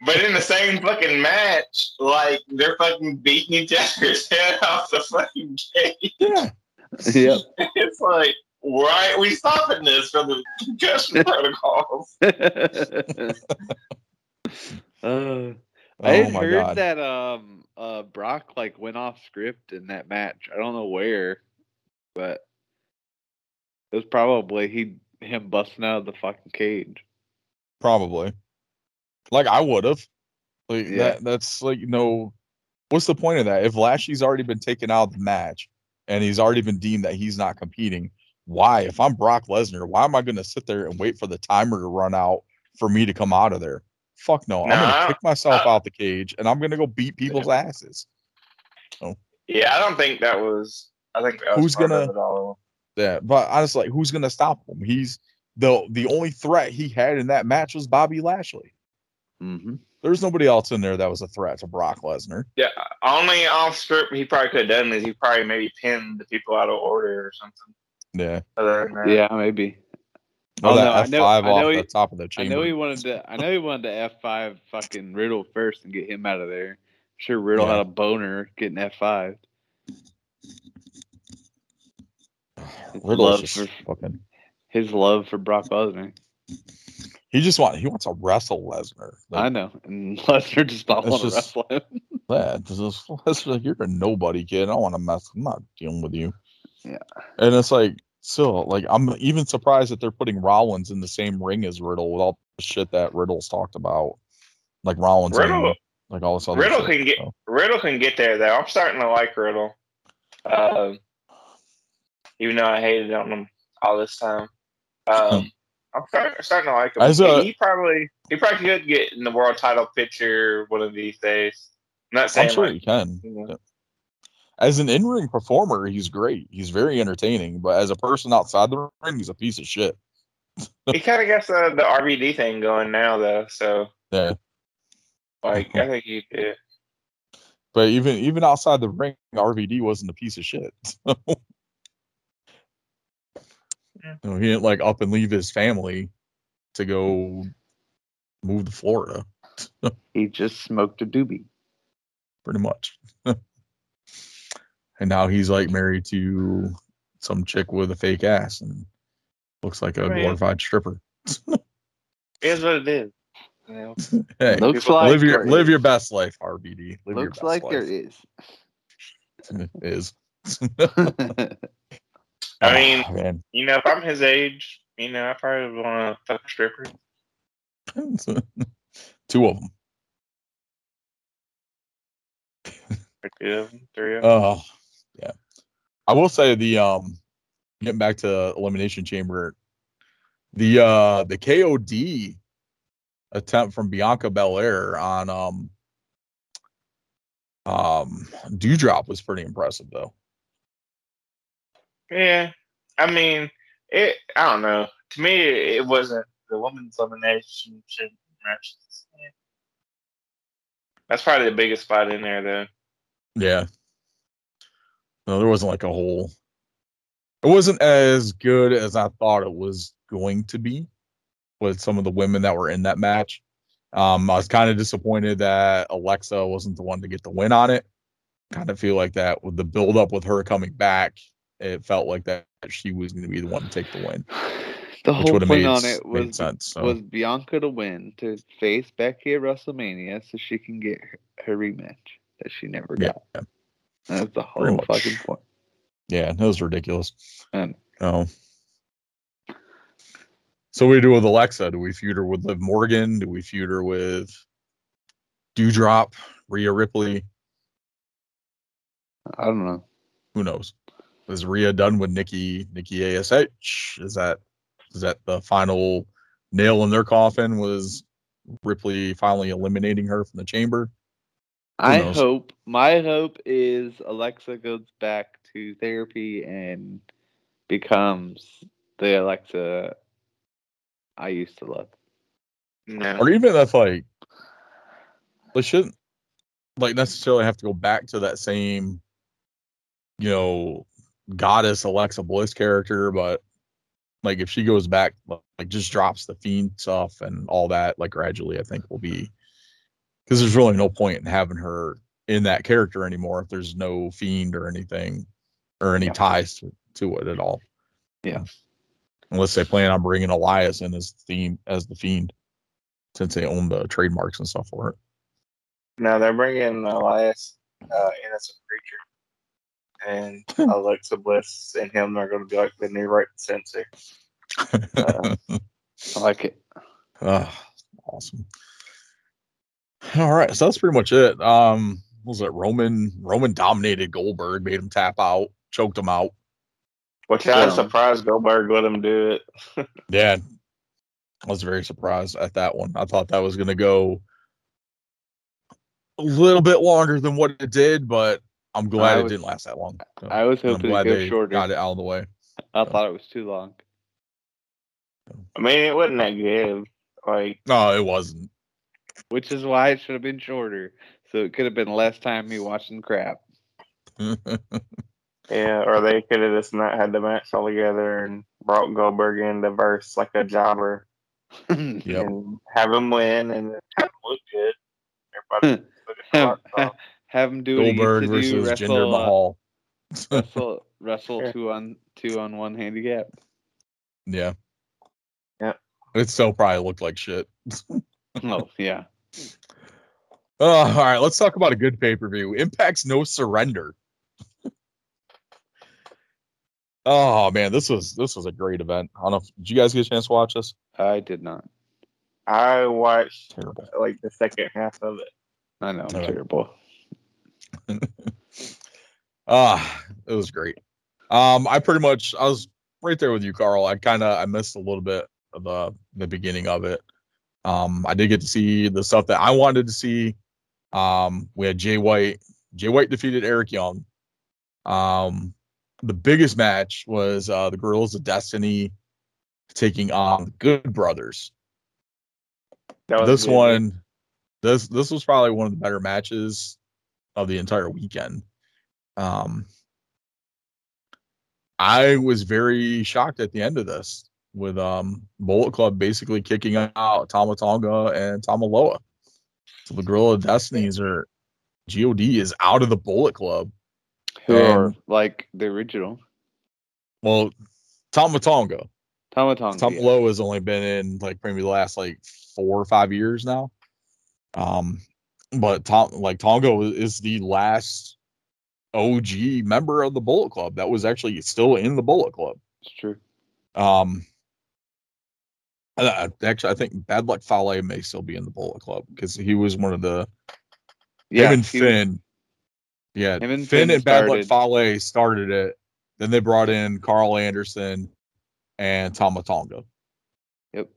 Same- But in the same fucking match, like they're fucking beating each other's head off the fucking cage. Yeah, Yep. It's like, why are we stopping this for the concussion protocols? uh, I oh had my heard god. that um uh Brock like went off script in that match. I don't know where, but it was probably he him busting out of the fucking cage. Probably. Like I would have. Like Yeah. that that's like you know what's the point of that? If Lashley's already been taken out of the match and he's already been deemed that he's not competing, why? If I'm Brock Lesnar, why am I gonna sit there and wait for the timer to run out for me to come out of there? Fuck no. I'm gonna kick myself I- out the cage and I'm gonna go beat people's asses. Yeah, I don't think that was. I think that was Who's gonna-. Yeah, but honestly, like, who's gonna stop him? He's the the only threat he had in that match was Bobby Lashley. Mm-hmm. There's nobody else in there that was a threat to Brock Lesnar. Yeah, only off script he probably could have done is he probably maybe pinned the people out of order or something. Yeah. Other than that. Yeah, maybe. Or Oh, that no, I F5 know- I off know the he- top of the I know he wanted to. I know he wanted to F five fucking Riddle first and get him out of there. Sure, Riddle Yeah. had a boner getting F five. Riddle's love just for- fucking. His love for Brock Lesnar. He just want he wants to wrestle Lesnar. I Like, know, and Lesnar just not It's want to wrestle him. that this is Lesnar, you're a nobody kid. I don't want to mess. I'm not dealing with you. Yeah. And it's like still like I'm even surprised that they're putting Rollins in the same ring as Riddle with all the shit that Riddle's talked about. Like Rollins, and, Riddle- like all this other Riddle shit, can get so. Riddle can get there though. I'm starting to like Riddle, um, even though I hated on him all this time. Um, I'm starting, starting to like him. He probably he probably could get in the world title picture one of these days. I'm not saying I'm sure like, he can. you know. Yeah. As an in-ring performer, he's great. He's very entertaining. But as a person outside the ring, he's a piece of shit. he kind of gets the, the RVD thing going now though. So Yeah. like I think he did. But even even outside the ring, RVD wasn't a piece of shit. Yeah. You know, he didn't like up and leave his family to go move to Florida, He just smoked a doobie. pretty much. and now he's like married to some chick with a fake ass and looks like a Man. glorified stripper. Here's what it is. You know? Hey, Looks people like live your there live is. your best life, RVD. Live your Looks best like life. there is. is. I mean, Ah, man, you know, if I'm his age, you know, I probably want to fuck a stripper. Two of them. Two of them, three of them. Oh, yeah. I will say the um, getting back to elimination chamber, the uh the KOD attempt from Bianca Belair on um um Doudrop was pretty impressive though. Yeah, I mean, it. I don't know. To me, it wasn't the women's elimination. Yeah. That's probably the biggest spot in there, though. Yeah. No, there wasn't like a whole. It wasn't as good as I thought it was going to be with some of the women that were in that match. Um, I was kind of disappointed that Alexa wasn't the one to get the win on it. Kind of feel like that with the build up with her coming back, it felt like that she was going to be the one to take the win, The whole point made, on it was sense. So. was Bianca to win to face Becky at WrestleMania so she can get her, her rematch that she never got. yeah, That's the whole fucking point. yeah, that was ridiculous. And Oh. So what do we do with Alexa? Do we feud her with Liv Morgan? Do we feud her with Doudrop, Rhea Ripley? I don't know. Who knows? Is Rhea done with Nikki Nikki Ash? Is that is that the final nail in their coffin? Was Ripley finally eliminating her from the chamber? I knows? hope my hope is Alexa goes back to therapy and becomes the Alexa I used to love. No. Or even if like they shouldn't like necessarily have to go back to that same, you know, goddess Alexa Bliss character, but like if she goes back, like just drops the fiend stuff and all that, like gradually, I think will be because there's really no point in having her in that character anymore if there's no fiend or anything or any Yeah. ties to, to it at all. Yeah. Unless they plan on bringing Elias in as theme as the fiend, since they own the trademarks and stuff for it. No, they're bringing Elias uh, in as a creature, and Alexa Bliss and him are going to be like the new right sensor. Uh, I like it. Ah, awesome. All right, so that's pretty much it. Um, what was it Roman? Roman dominated Goldberg, made him tap out, choked him out. Which I was Yeah. surprised Goldberg let him do it. Yeah, I was very surprised at that one. I thought that was going to go a little bit longer than what it did, but I'm glad I it didn't last that long. So, I was hoping glad to go they shorter. got it out of the way. I thought it was too long. I mean, it wasn't that good. Like, No, it wasn't. Which is why it should have been shorter. So it could have been less time me watching crap. yeah, or they could have just not had the match all together and brought Goldberg in to verse like a jobber Yep. and have him win and it kind of look good. Everybody looking for have, rock him do what he Goldberg used to do, versus Jinder wrestle, uh, Mahal. wrestle, wrestle two on two on one handicap. yeah. Yep. It still probably looked like shit. Oh yeah. Oh, all right, let's talk about a good pay per view. Impact's No Surrender. oh man, this was this was a great event. I don't know. If, did you guys get a chance to watch this? I did not. I watched Terrible. like the second half of it. I know I'm Okay. terrible. Ah, it was great. Um, I pretty much I was right there with you, Carl. I kind of I missed a little bit of the the beginning of it. Um, I did get to see the stuff that I wanted to see. Um, we had Jay White. Jay White defeated Eric Young. Um, the biggest match was uh, the Guerrillas of Destiny taking on the Good Brothers. That was This one, this this was probably one of the better matches of the entire weekend. Um, I was very shocked at the end of this with um Bullet Club basically kicking out Tama Tonga and Tanga Loa. So the Gorilla Destinies are God is out of the Bullet Club. Who are like the original. Well, Tama Tonga. Tama Tonga. Tom yeah. Has only been in like maybe the last like four or five years now. Um, but Tom like Tonga is the last OG member of the Bullet Club that was actually still in the Bullet Club. It's true. Um, Uh, actually, I think Bad Luck Fale may still be in the Bullet Club because he was one of the Yeah, him and he was- Finn. Yeah, Him and Finn, Finn and Bad Luck Fale started it. Then they brought in Carl Anderson and Tama Tonga. Yep.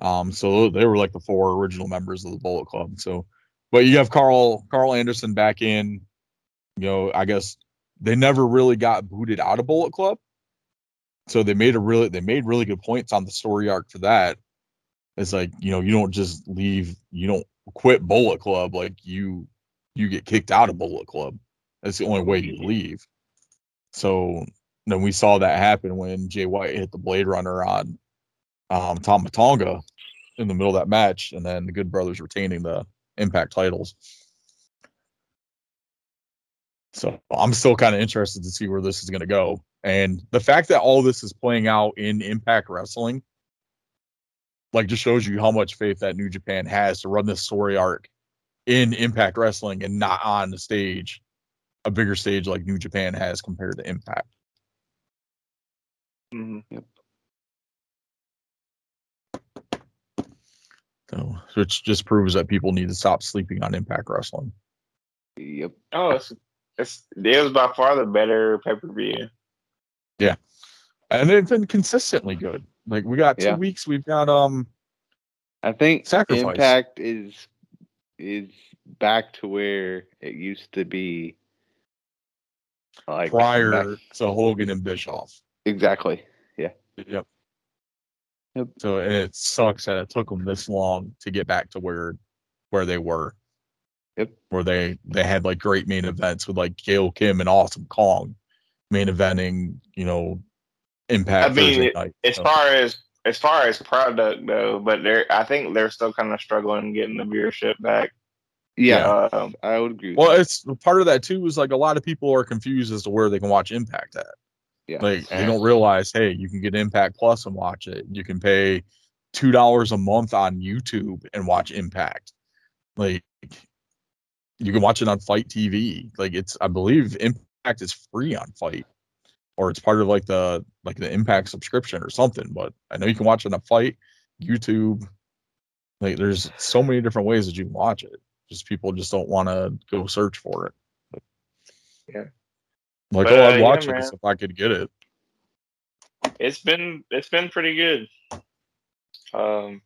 Um, so they were like the four original members of the Bullet Club. So, but you have Carl Carl Anderson back in. You know, I guess they never really got booted out of Bullet Club. So they made a really they made really good points on the story arc for that. It's like you know you don't just leave you don't quit Bullet Club like you you get kicked out of Bullet Club. That's the only way you leave. So then we saw that happen when Jay White hit the Blade Runner on um, Tama Tonga in the middle of that match, and then the Good Brothers retaining the Impact titles. So I'm still kind of interested to see where this is going to go. And the fact that all this is playing out in Impact Wrestling, like, just shows you how much faith that New Japan has to run this story arc in Impact Wrestling and not on the stage, a bigger stage like New Japan has compared to Impact. Mhm. So, which just proves that people need to stop sleeping on Impact Wrestling. Yep. Oh, it's, it's it was by far the better pay per view. Yeah, and they've been consistently good. Like we got two Yeah. weeks, we've got um I think Sacrifice. Impact is is back to where it used to be. Like prior back- to Hogan and Bischoff. exactly. Yeah. Yep. Yep. So it sucks that it took them this long to get back to where where they were. Yep. Where they they had like great main events with like Gail Kim and Awesome Kong main eventing, you know, Impact I mean, it- night. As So, far as as far as product though, but they're I think they're still kind of struggling getting the viewership back. Yeah, Um, I would agree. well, it's part of that too is like a lot of people are confused as to where they can watch Impact at. Yeah. Like they don't realize, hey, you can get Impact Plus and watch it. You can pay two dollars a month on YouTube and watch Impact. Like you can watch it on FITE TV. Like it's I believe Impact is free on FITE. Or it's part of like the like the Impact subscription or something. But I know you can watch it on FITE, YouTube. Like there's so many different ways that you can watch it. Just people just don't want to go search for it. Yeah. Like, But, oh, uh, I'd yeah, watch man. this if I could get it. it's been it's been pretty good. Um,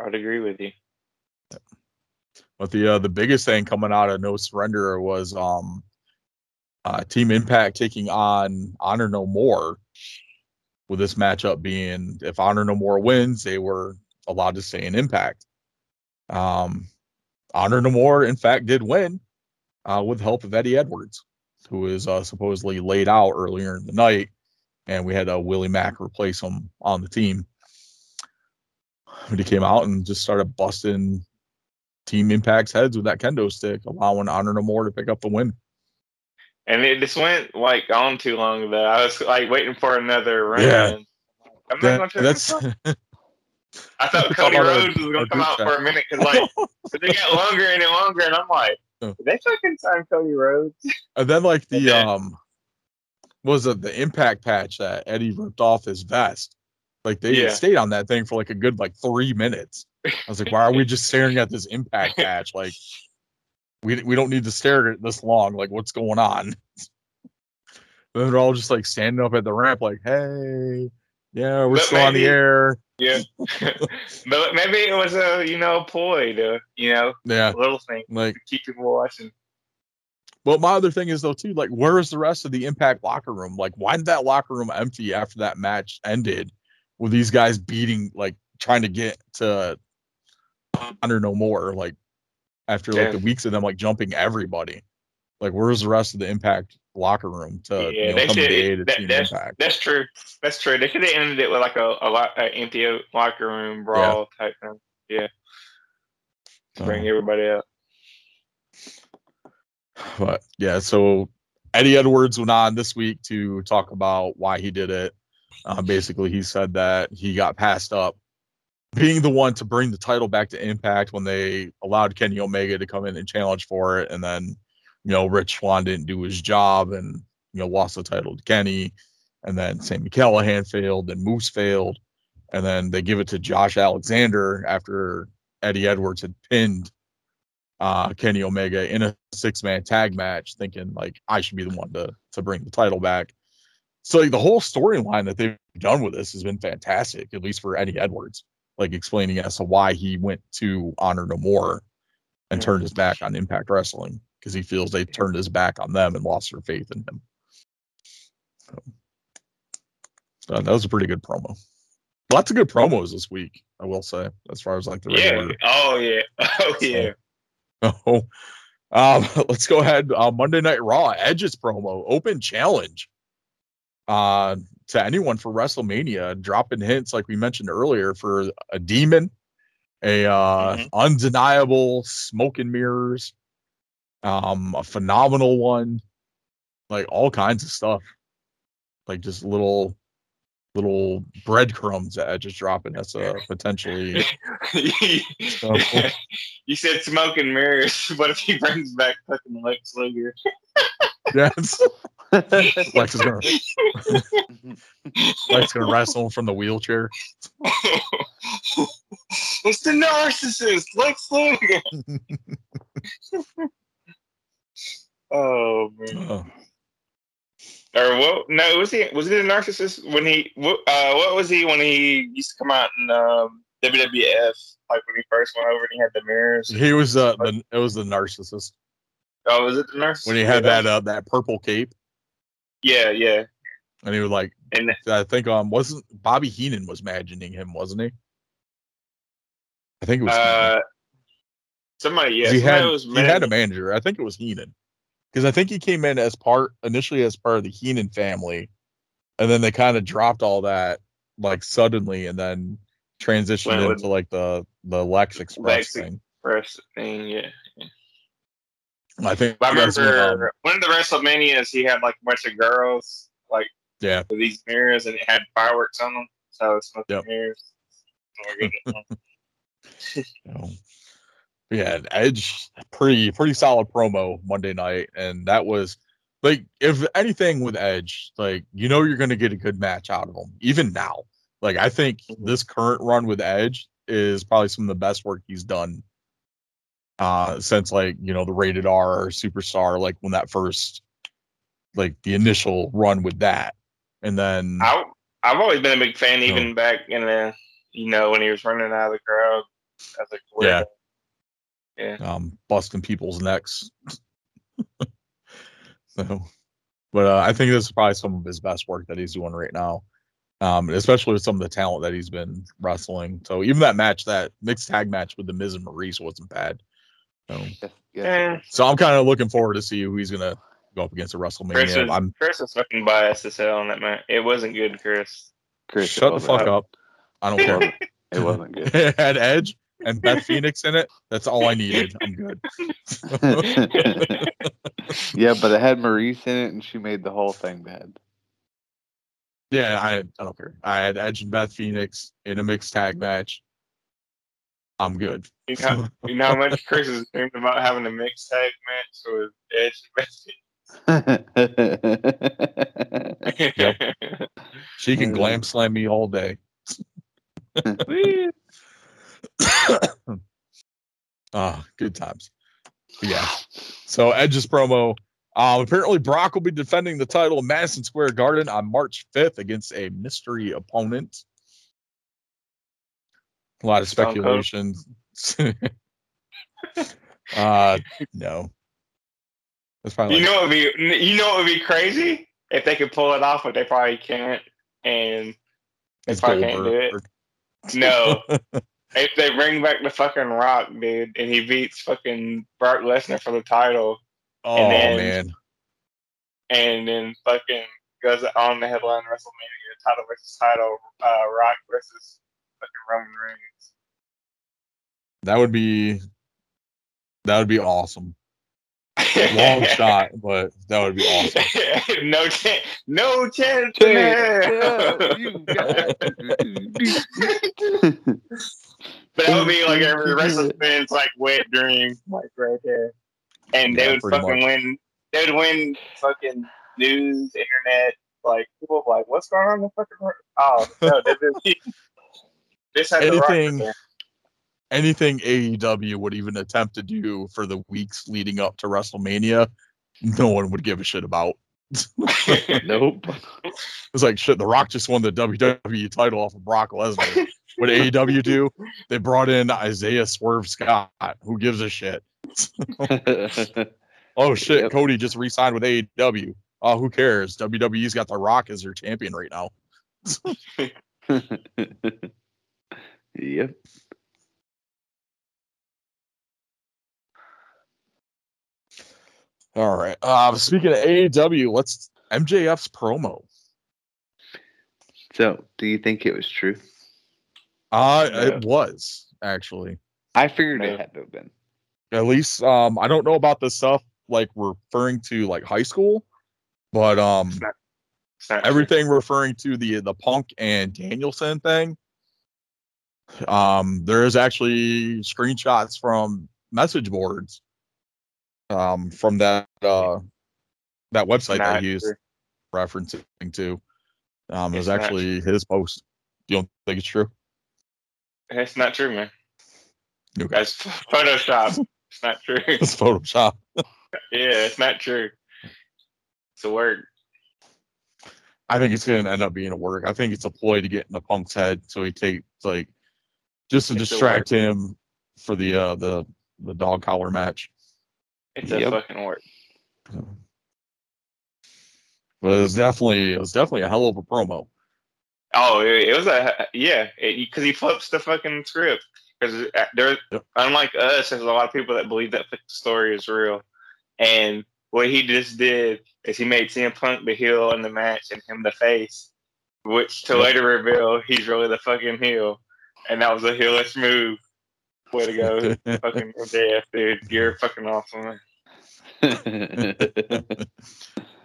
I'd agree with you. But the uh, the biggest thing coming out of No Surrender was um uh, Team Impact taking on Honor No More. With this matchup being if Honor No More wins, they were allowed to stay in Impact. Um, Honor No More, in fact, did win uh, with the help of Eddie Edwards, who is uh, supposedly laid out earlier in the night, and we had uh, Willie Mack replace him on the team. But he came out and just started busting Team Impact's heads with that kendo stick, allowing Honor No More to pick up the win. And it just went like on too long though. I was like waiting for another run. Yeah. I'm not That- gonna that's. I thought Cody Rhodes was gonna come out for a minute because like but they got longer and longer, and I'm like, Oh. did they fucking sign Cody Rhodes? and then like the Okay. um was it the impact patch that Eddie ripped off his vest. Like they Yeah. stayed on that thing for like a good like three minutes. I was like, why are we just staring at this impact patch? Like we we don't need to stare at it this long. Like what's going on? And they're all just like standing up at the ramp, like, hey, yeah, we're But still on the air. Yeah, but maybe it was a you know ploy to you know Yeah. little thing Like to keep people watching. Well, my other thing is though too, like, where is the rest of the Impact locker room? Like, why did that locker room empty after that match ended? With these guys beating, like, trying to get to Honor No More, like, after like Yeah. the weeks of them like jumping everybody. Like, where's the rest of the Impact locker room to Yeah, you know, they come to the should- aid of that- that's- Impact? That's true. That's true. They could have ended it with like a a, lot, a empty locker room brawl type thing. Yeah, to bring everybody up. But yeah, so Eddie Edwards went on this week to talk about why he did it. Uh, basically, he said that he got passed up being the one to bring the title back to Impact when they allowed Kenny Omega to come in and challenge for it, and then you know Rich Swann didn't do his job and you know lost the title to Kenny, and then Sami Callihan failed, and Moose failed, and then they give it to Josh Alexander after Eddie Edwards had pinned uh, Kenny Omega in a six man tag match, thinking like I should be the one to to bring the title back. So like, the whole storyline that they've done with this has been fantastic, at least for Eddie Edwards, like explaining as to why he went to Honor No More and turned his back on Impact Wrestling because he feels they turned his back on them and lost their faith in him. So, uh, that was a pretty good promo. Lots of good promos this week, I will say, as far as like the Yeah. Oh yeah. Oh yeah. Oh, um, let's go ahead. Uh, Monday Night Raw, Edge's promo, open challenge uh, to anyone for WrestleMania, dropping hints like we mentioned earlier for a demon, a uh, Mhm. undeniable smoke and mirrors, um, a phenomenal one, like all kinds of stuff, like just little little breadcrumbs that is dropping. That's a potentially you said smoke and mirrors. What if he brings back fucking Lex Luger? yes. Lex is gonna Lex gonna wrestle him from the wheelchair. it's the narcissist, Lex Luger. Oh man. Oh, Or what? No, was he? Was he a narcissist when he? What? Uh, what was he when he used to come out in um, WWF? Like when he first went over and he had the mirrors. he was uh the it was the narcissist Oh, was it the narcissist? when he had that uh that purple cape Yeah, yeah. and he was like And I think um wasn't Bobby Heenan was imagining him wasn't he? I think it was. Uh, somebody, yeah, he somebody had he had a manager. I think it was Heenan because I think he came in as part initially as part of the Heenan family, and then they kind of dropped all that like suddenly, and then transitioned with- into like the the Lex Express Lex- thing. first thing, yeah. I think I remember one of the WrestleManias, he had like a bunch of girls, like yeah, with these mirrors, and it had fireworks on them. So it's smoke Yep. mirrors. Oh, my goodness. you know, yeah, Edge pretty pretty solid promo Monday night, and that was like if anything with Edge, like you know you're gonna get a good match out of him. Even now, like I think Mhm. this current run with Edge is probably some of the best work he's done uh since like you know the rated R or superstar like when that first like the initial run with that and then I, I've always been a big fan, Oh. even back in the, you know, when he was running out of the crowd. Was like, Yeah. Yeah. um, busting people's necks. so, but uh, I think this is probably some of his best work that he's doing right now, um, especially with some of the talent that he's been wrestling. So even that match, that mixed tag match with the Miz and Maryse, wasn't bad. So, Yes, yes, Eh, so I'm kind of looking forward to see who he's gonna go up against at Chris WrestleMania. was, I'm Chris was fucking biased as hell on that man. It wasn't good, Chris. Chris, shut the fuck up. I don't care. it wasn't good. it had Edge and Beth Phoenix in it. That's all I needed. I'm good. yeah, but it had Maryse in it, and she made the whole thing bad. Yeah, I I don't care. I had Edge and Beth Phoenix in a mixed tag match. I'm good. You know, you know how much Chris has dreamed about having a mixed tag match with Edge and Beth. Phoenix. She can glam slam me all day. Ah, good times. But yeah. So Edge's promo. Um, apparently Brock will be defending the title in Madison Square Garden on March 5th against a mystery opponent. A lot of speculation. uh no. That's probably You like- know what would be you know what would be crazy if they could pull it off, but they probably can't. And they it's probably can't do it. No, if they bring back the fucking Rock, dude, and he beats fucking Brock Lesnar for the title, Oh then- man. and then fucking goes on the headline WrestleMania title versus title, uh, Rock versus fucking Roman Reigns. That would be that would be awesome. Long shot, but that would be awesome. no chance. No chance. in hell. you got But that would be like every wrestling fan's like wet dream, like right there. And Yeah, they would fucking much. win. They would win fucking news, internet, like people were like, "What's going on in the fucking?" room?" Oh no, WWE. This had the Rock Anything- Anything AEW would even attempt to do for the weeks leading up to WrestleMania, no one would give a shit about. Nope. It's like shit. The Rock just won the WWE title off of Brock Lesnar. what AEW do? They brought in Isaiah Swerve Scott. Who gives a shit? Oh shit, Yep. Cody just re-signed with AEW. Oh, who cares? WWE's got The Rock as their champion right now. yep. All right. Uh, speaking of AEW, let's MJF's promo. So, do you think it was true? Uh, No. it was actually. I figured No. it had to have been. At least, um, I don't know about the stuff like referring to like high school, but um, It's not- It's not true. everything referring to the the Punk and Danielson thing. Um, there is actually screenshots from message boards, um, from that uh that website that he was true. referencing to. Um, it was It's not actually his post. You don't think it's true? It's not true, man. Okay. That's Photoshop. It's not true. It's Photoshop. yeah, it's not true. It's a word. I think it's gonna end up being a work. I think it's a ploy to get in the punk's head so he takes like just to It's distract him for the uh the the dog collar match. It's Yep. a fucking work. But it was definitely it was definitely a hell of a promo. Oh, it, it was a yeah, because he flips the fucking script. Because uh, there, Yep. unlike us, there's a lot of people that believe that the story is real, and what he just did is he made CM Punk the heel in the match and him the face, which to Yep. later reveal he's really the fucking heel, and that was a heelish move. Way to go, fucking MJF, dude! You're fucking awesome. Man.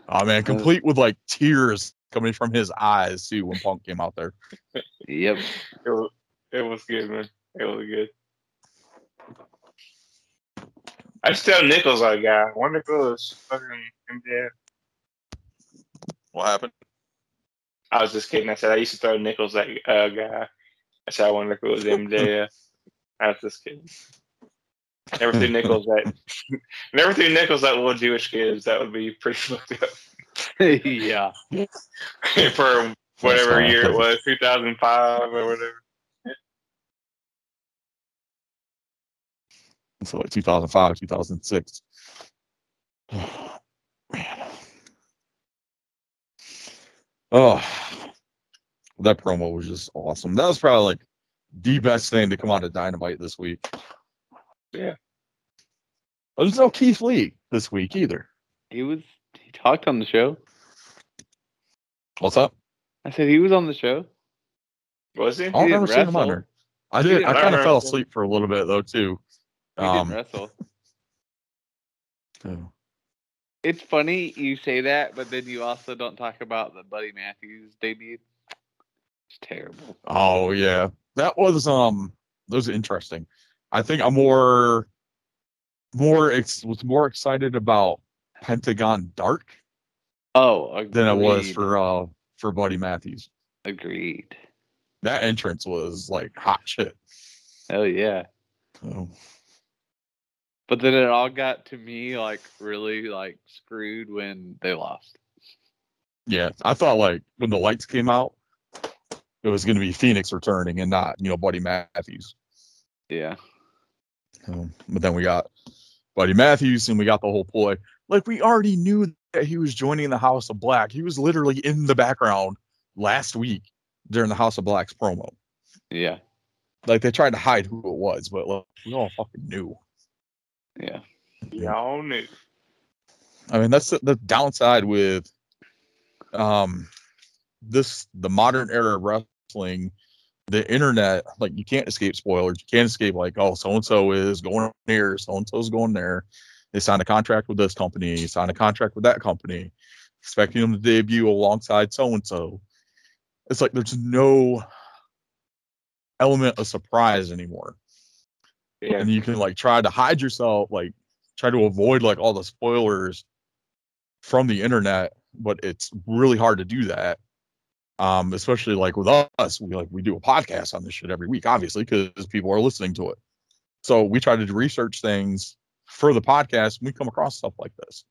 oh man, complete with like tears coming from his eyes too when Punk came out there. yep. It was, it was good, man. It was good. I just tell Nichols that guy. I wonder if it was fucking MJF. What happened? I was just kidding. I said I used to throw Nichols that uh, guy. I said I wonder if it was MJF. I was just kidding. Never threw Nichols that. never threw Nichols that little Jewish kids. That would be pretty fucked up. Yeah. For whatever That's year it was, 2005 or whatever. So like 2005, 2006. man. Oh, that promo was just awesome. That was probably like the best thing to come out of Dynamite this week. Yeah. But there's no Keith Lee this week either. He was. He talked on the show. What's up? I said he was on the show. Was he? I've didn't never seen him on there. I He did. I kind of fell asleep for a little bit though too. He Um, didn't wrestle. so- It's funny you say that, but then you also don't talk about the Buddy Matthews debut. It's terrible. Oh yeah, that was um, that was interesting. I think I'm more, more ex- was more excited about Pentagon Dark Oh, agreed. than it was for uh for Buddy Matthews. agreed. That entrance was like hot shit. Oh yeah. So, But then it all got to me like really like screwed when they lost. yeah, I thought like when the lights came out, it was going to be Phoenix returning and not you know Buddy Matthews. Yeah. So, but then we got Buddy Matthews and we got the whole ploy. Like we already knew that he was joining the House of Black. He was literally in the background last week during the House of Black's promo. Yeah. Like they tried to hide who it was, but like, we all fucking knew. Yeah. Y'all knew. I mean, that's the, the downside with um this the modern era of wrestling. The internet, like you can't escape spoilers. You can't escape like, oh, so and so is going here, so and so is going there. They signed a contract with this company, signed a contract with that company, expecting them to debut alongside so and so. It's like there's no element of surprise anymore Yeah. and you can like try to hide yourself like try to avoid like all the spoilers from the internet but it's really hard to do that. Um, especially like with us, we like we do a podcast on this shit every week, obviously, because people are listening to it. So we try to research things for the podcast. And we come across stuff like this,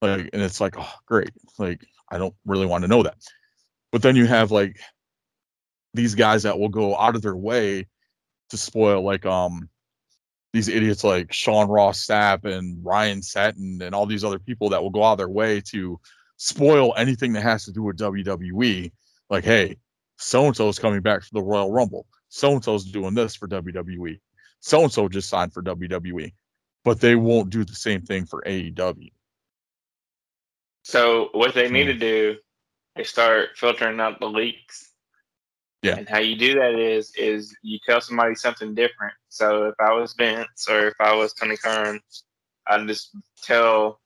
like, and it's like, oh, great. Like, I don't really want to know that. But then you have like these guys that will go out of their way to spoil, like, um, these idiots like Sean Ross Sapp and Ryan Satin and all these other people that will go out of their way to spoil anything that has to do with WWE. Like, hey, so and so is coming back for the Royal Rumble. So and so is doing this for WWE. So and so just signed for WWE, but they won't do the same thing for AEW. So what they need Hmm. to do is start filtering out the leaks. Yeah. And how you do that is is you tell somebody something different. So if I was Vince or if I was Tony Khan, I'd just tell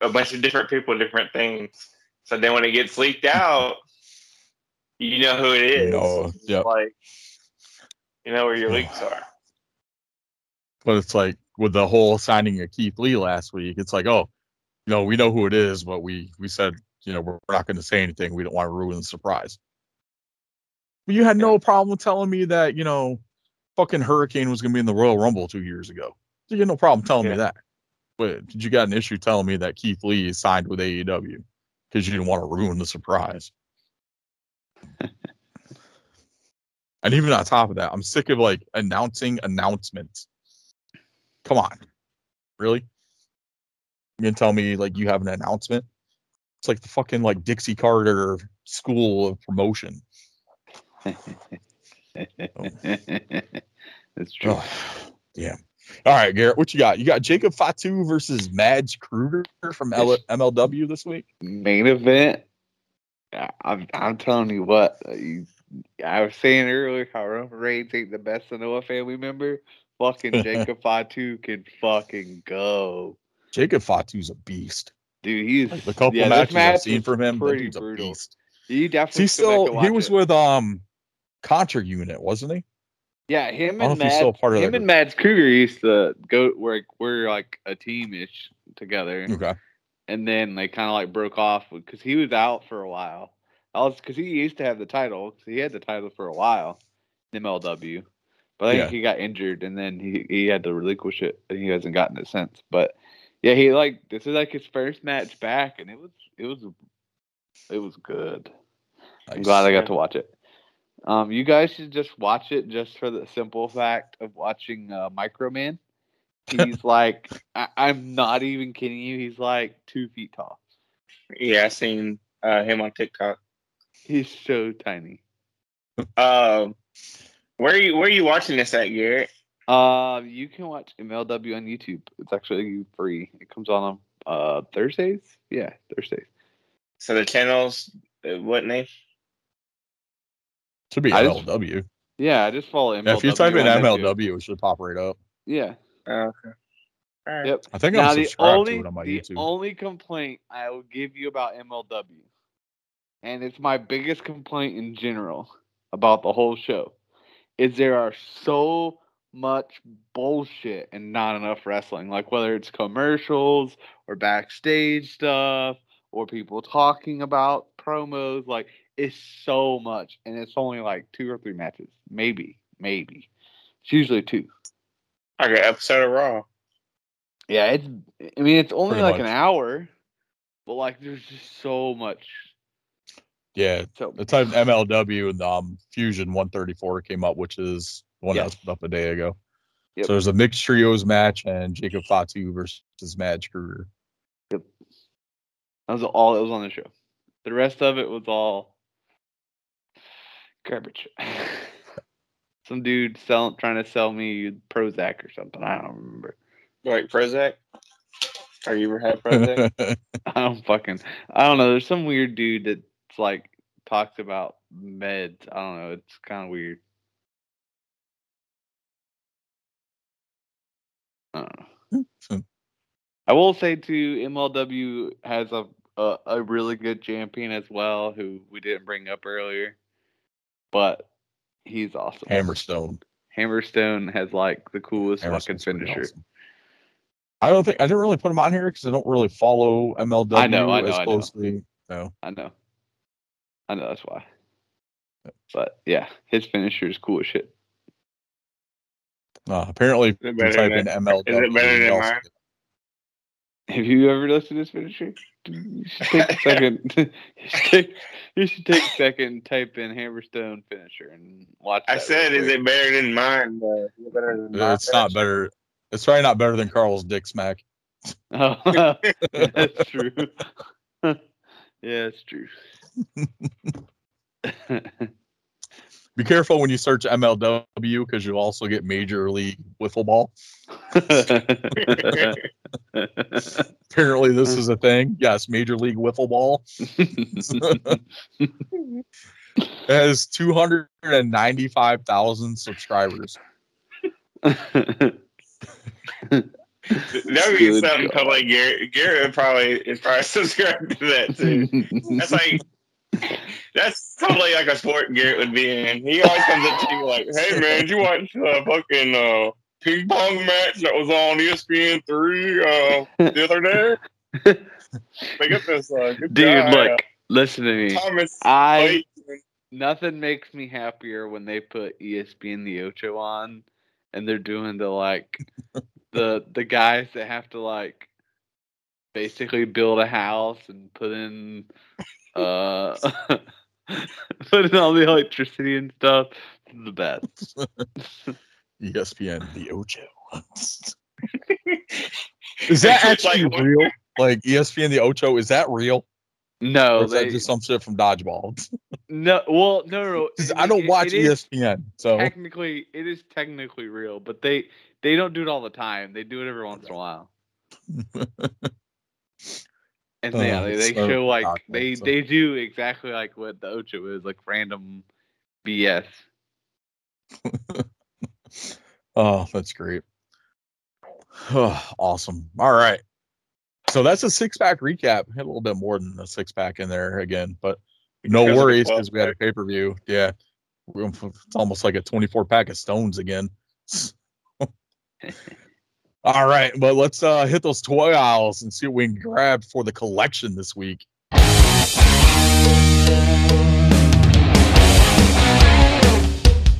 a bunch of different people different things. So then when it gets leaked out, you know who it is. know, yep. Like you know where your leaks are. But it's like with the whole signing of Keith Lee last week, it's like, oh, you know, we know who it is, but we we said, you know, we're not going to say anything. We don't want to ruin the surprise. But you had no problem telling me that, you know, fucking Hurricane was going to be in the Royal Rumble two years ago. You had no problem telling Yeah. me that. But did you got an issue telling me that Keith Lee signed with AEW because you didn't want to ruin the surprise? and even on top of that, I'm sick of like announcing announcements. Come on, really? You gonna tell me like you have an announcement? It's like the fucking like Dixie Carter School of Promotion. Oh. That's true. Oh, damn. All right, Garrett, what you got? You got Jacob Fatu versus Mads Kruger from L- MLW this week. Main event. I'm I'm telling you what. uh, You, I was saying earlier how Roman Reigns ain't the best Anoa family member. Fucking Jacob Fatu can fucking go, Jacob Fatu's a beast. dude. He's Like, the couple yeah, matches I've seen from him, pretty brutal. beast. You definitely back still he was it. with um Contra Unit, wasn't he? Yeah, him and Mads, still part of him that and Mads Kruger used to go we're we're like a teamish together, Okay. and then they kind of like broke off because he was out for a while. I was because he used to have the title. he had the title for a while, MLW, but I think Yeah. he got injured and then he he had to relinquish it, and he hasn't gotten it since. But yeah, he like this is like his first match back, and it was it was it was good. I'm glad I got to watch it. Um, you guys should just watch it just for the simple fact of watching uh, Microman. He's like, I- I'm not even kidding you. He's like two feet tall. Yeah, I seen uh, him on TikTok. He's so tiny. Um, where are you where are you watching this at, Garrett? Uh, you can watch MLW on YouTube. It's actually free. It comes on uh Thursdays. Yeah, Thursdays. So the channels, uh, what name? Should be I just- MLW. Yeah, I just follow MLW. Yeah, if you type in. MLW, it should pop right up. Yeah. Oh, okay. All right. Yep. I think now I'm the subscribed only to it on my the YouTube. only complaint I will give you about MLW, and it's my biggest complaint in general about the whole show, is there are so much bullshit and not enough wrestling. Like whether it's commercials or backstage stuff or people talking about promos, like it's so much, and it's only like two or three matches, maybe, maybe. It's usually two. I got episode of Raw. Yeah, it's. I mean, it's only Pretty like much. an hour, but like, there's just so much. yeah, So the time MLW and um Fusion 134 came up, which is the one that was put up a day ago. Yep. So there's a mixed trios match and Jacob Fatu versus Mads Kruger. Yep. That was all that was on the show. The rest of it was all garbage. Some dude selling, trying to sell me Prozac or something. I don't remember. Like Prozac? Have you ever had Prozac? I don't fucking. I don't know. There's some weird dude that's like talks about meds. I don't know. It's kind of weird. I don't know. Hmm. I will say too, MLW has a, a a really good champion as well, who we didn't bring up earlier, but he's awesome. Hammerstone. Hammerstone has like the coolest fucking finisher. awesome. I don't think I didn't really put him on here because I don't really follow MLW I know, I know, as I know. closely. No. I know. I know that's why. But yeah, his finisher is cool as shit. Uh, apparently, it better than- in MLW. is it better than mine? Get- Have you ever listened to his finisher? You should take a second. you, should take, you should take a second and type in Hammerstone finisher and watch. I said, is it better than mine? Uh, better than my It's not finish? better. It's probably not better than Carl's dick smack. Oh, that's true. yeah, it's true. Be careful when you search MLW because you'll also get Major League Wiffle Ball. Apparently, this is a thing. Yes, Major League Wiffle Ball It has 295,000 subscribers. That would be something God. totally Garrett. Garrett would probably is probably subscribed to that too. That's like that's totally like a sport Garrett would be in. He always comes up to you like, "Hey man, did you watch the fucking uh, ping pong match that was on ESPN three uh, the other day?" They got this uh, Dude, guy, look, listen to uh, me. Thomas. I Clayton. nothing makes me happier when they put ESPN the Ocho on and they're doing the like the the guys that have to like basically build a house and put in uh put in all the electricity and stuff. The best. ESPN, the Ocho. is that actually like- real? Like ESPN, the Ocho, is that real? No, or is that just some shit from Dodgeball? no. Well, no, no, it- I don't watch it is- ESPN, so technically it is technically real, but they they don't do it all the time. They do it every once in a while. And they, yeah, Oh, they, they so show like awkward, they so- they do exactly like what the Ocho is, like random BS. oh, that's great. Oh, awesome. All right. So that's a six pack recap. Had a little bit more than a six pack in there again, but no Because worries because we had a pay per view. Yeah. It's almost like a 24 pack of stones again. All right, but let's uh hit those toy aisles and see what we can grab for the collection this week.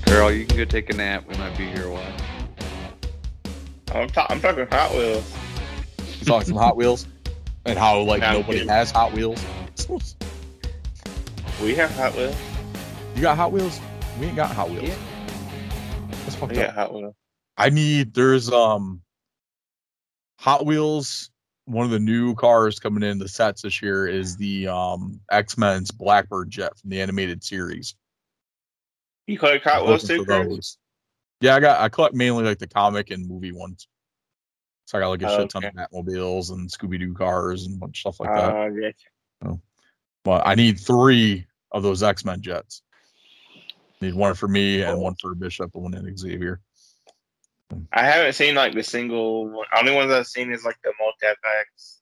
Girl, you can go take a nap. We might be here a while. I'm, ta- I'm talking Hot Wheels. You talking some Hot Wheels and how like Nah, nobody kidding. has Hot Wheels. We have Hot Wheels. You got Hot Wheels? We ain't got Hot Wheels. Yeah. That's fucked We got up. Hot Wheels. I need there's um Hot Wheels. One of the new cars coming in the sets this year is the um X Men's Blackbird jet from the animated series. You collect Hot Wheels too? Yeah, I got I collect mainly like the comic and movie ones. So I got like a Oh, shit ton of Batmobiles and Scooby Doo cars and a bunch of stuff like Uh, that. yeah. But I need three of those X Men jets. Need one for me and one for Bishop and one in Xavier. I haven't seen like the single. one- Only ones I've seen is like the multi packs.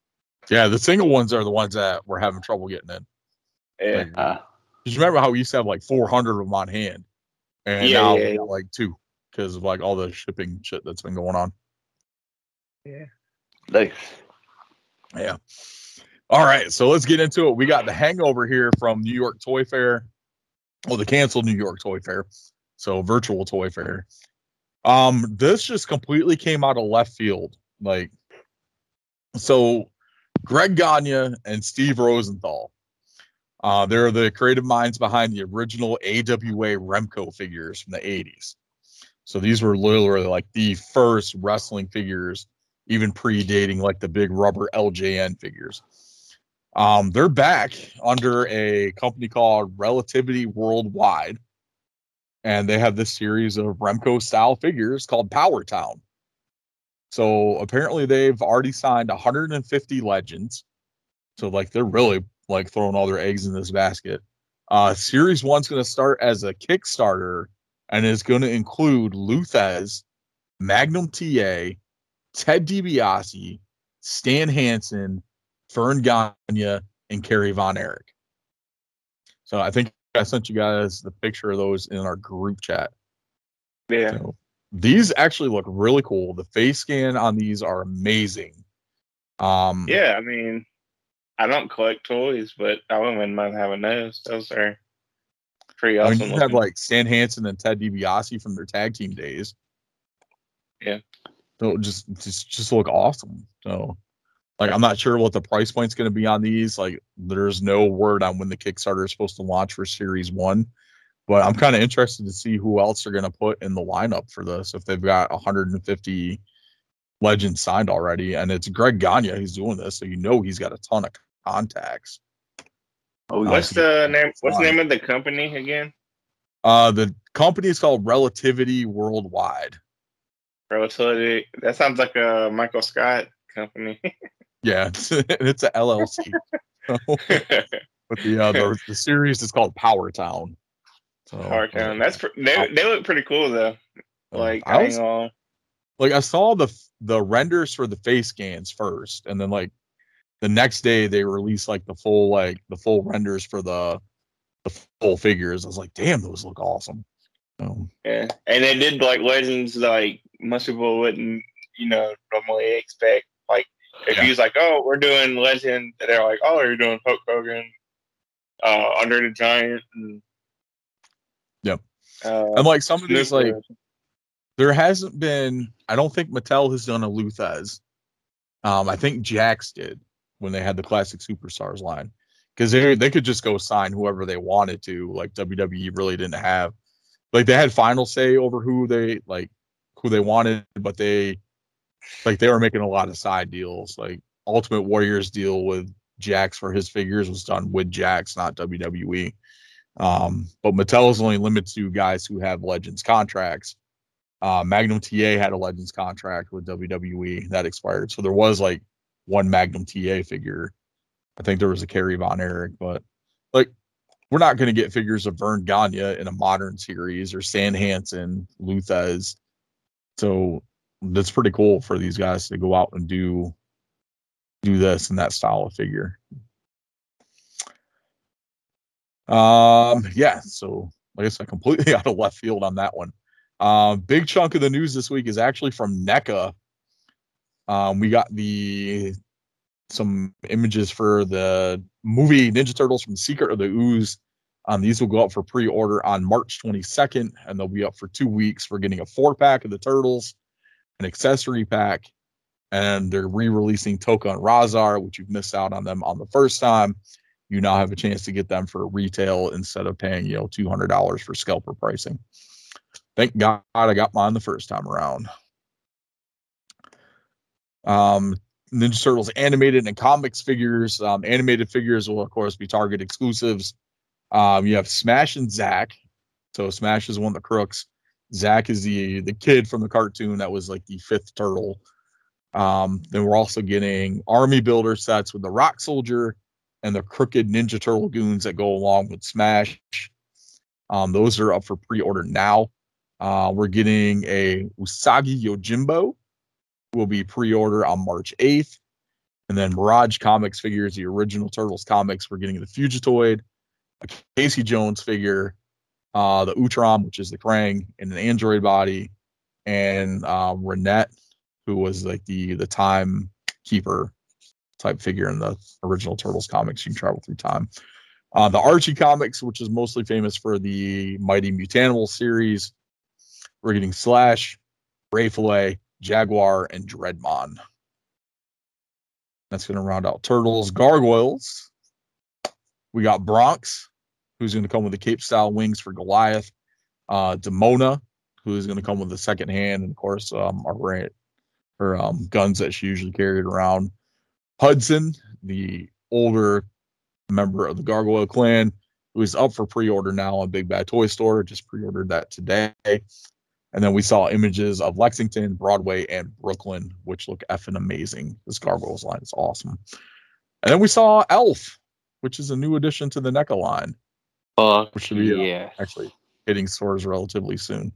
Yeah, the single ones are the ones that we're having trouble getting in. Yeah. Like, Uh, Because remember how we used to have like 400 of them on hand, and Yeah, now yeah, we yeah. like two because of like all the shipping shit that's been going on. Yeah. Nice. Yeah. All right, so let's get into it. We got the Hangover here from New York Toy Fair, well, the canceled New York Toy Fair, so virtual Toy Fair. Um, this just completely came out of left field, like so. Greg Gagne and Steve Rosenthal. Uh, they're the creative minds behind the original AWA Remco figures from the 80s. So these were literally like the first wrestling figures, even predating like the big rubber LJN figures. Um, they're back under a company called Relativity Worldwide, and they have this series of Remco style figures called Power Town. So apparently they've already signed 150 legends. So like they're really like throwing all their eggs in this basket. Uh series one's gonna start as a Kickstarter and is gonna include Lou Thesz, Magnum TA, Ted DiBiase, Stan Hansen, Verne Gagne, and Kerry Von Erich. So I think I sent you guys the picture of those in our group chat. Yeah. So these actually look really cool. The face scan on these are amazing. Um, Yeah, I mean, I don't collect toys, but I wouldn't mind having those. Those are pretty I awesome. mean, you have like Stan Hansen and Ted DiBiase from their tag team days. Yeah. So just just just look awesome. So like I'm not sure what the price point's going to be on these. Like there's no word on when the Kickstarter is supposed to launch for Series 1. But I'm kind of interested to see who else they're going to put in the lineup for this if they've got 150 legends signed already and it's Greg Gagne who's doing this, so you know he's got a ton of contacts. Oh, What's the name? What's the name of the company again? Uh the company is called Relativity Worldwide. Relativity. That sounds like a Michael Scott company. Yeah, it's, it's a LLC. but the, uh, the the series is called Power Town. So, Power Town. That's pr- Oh. they, they look pretty cool though. Like I was- gonna- like I saw the the renders for the face scans first, and then like the next day they released like the full like the full renders for the the full figures. I was like, damn, those look awesome. Um, yeah. And they did like legends like most people wouldn't, you know, normally expect. If Yeah. he was like, "Oh, we're doing legend," they're like, "Oh, are you're doing Hulk Hogan, uh, Andre the Giant." And, Yep. Uh, and like some of these like there hasn't been i don't think mattel has done a Lou Thesz um i think Jakks did when they had the classic superstars line because they they could just go sign whoever they wanted to like wwe really didn't have like they had final say over who they like who they wanted but they like they were making a lot of side deals like ultimate warriors deal with Jakks for his figures was done with Jakks not wwe um but mattel is only limited to guys who have legends contracts uh, Magnum TA had a Legends contract with WWE that expired, so there was like one Magnum TA figure. I think there was a Kerry Von Erich, but like we're not going to get figures of Verne Gagne in a modern series or Stan Hansen, Lou Thesz. So that's pretty cool for these guys to go out and do do this in that style of figure. Um, yeah. So I said, completely out of left field on that one. Um, big chunk of the news this week is actually from NECA. Um, we got the some images for the movie Ninja Turtles from Secret of the Ooze. Um, these will go up for pre-order on March 22nd, and they'll be up for two weeks. We're getting a four pack of the Turtles, an accessory pack, and they're re-releasing Tokka and Rahzar, which you've missed out on them on the first time. You now have a chance to get them for retail instead of paying, you know, two hundred dollars for scalper pricing. Thank God I got mine the first time around. Um, Ninja Turtles animated and comics figures. Um, animated figures will of course be Target exclusives. Um, you have Smash and Zack. So Smash is one of the crooks. Zack is the the kid from the cartoon that was like the fifth turtle. Um, then we're also getting army builder sets with the Rock Soldier and the crooked Ninja Turtle goons that go along with Smash. Um, those are up for pre-order now. Uh, we're getting a Usagi Yojimbo, will be pre-order on March 8th. And then Mirage Comics figures, the original Turtles comics, we're getting the Fugitoid, a Casey Jones figure, uh, the Utrom, which is the Krang, and an android body, and uh, Renet, who was like the the time keeper type figure in the original Turtles comics. You can travel through time. Uh, the Archie comics, which is mostly famous for the Mighty Mutanimals series, we're getting Slash, Ray Fillet, Jaguar, and Dreadmon. That's going to round out Turtles. Gargoyles. We got Bronx, who's going to come with the Cape style wings for Goliath. Uh, Demona, who's going to come with the second hand, and of course, um, our her um, guns that she usually carried around. Hudson, the older member of the Gargoyle clan, who is up for pre-order now on Big Bad Toy Store. Just pre-ordered that today. And then we saw images of Lexington, Broadway, and Brooklyn, which look effing amazing. This Gargoyles line is awesome. And then we saw Elf, which is a new addition to the NECA line, Fuck Which should be, uh, actually hitting stores relatively soon.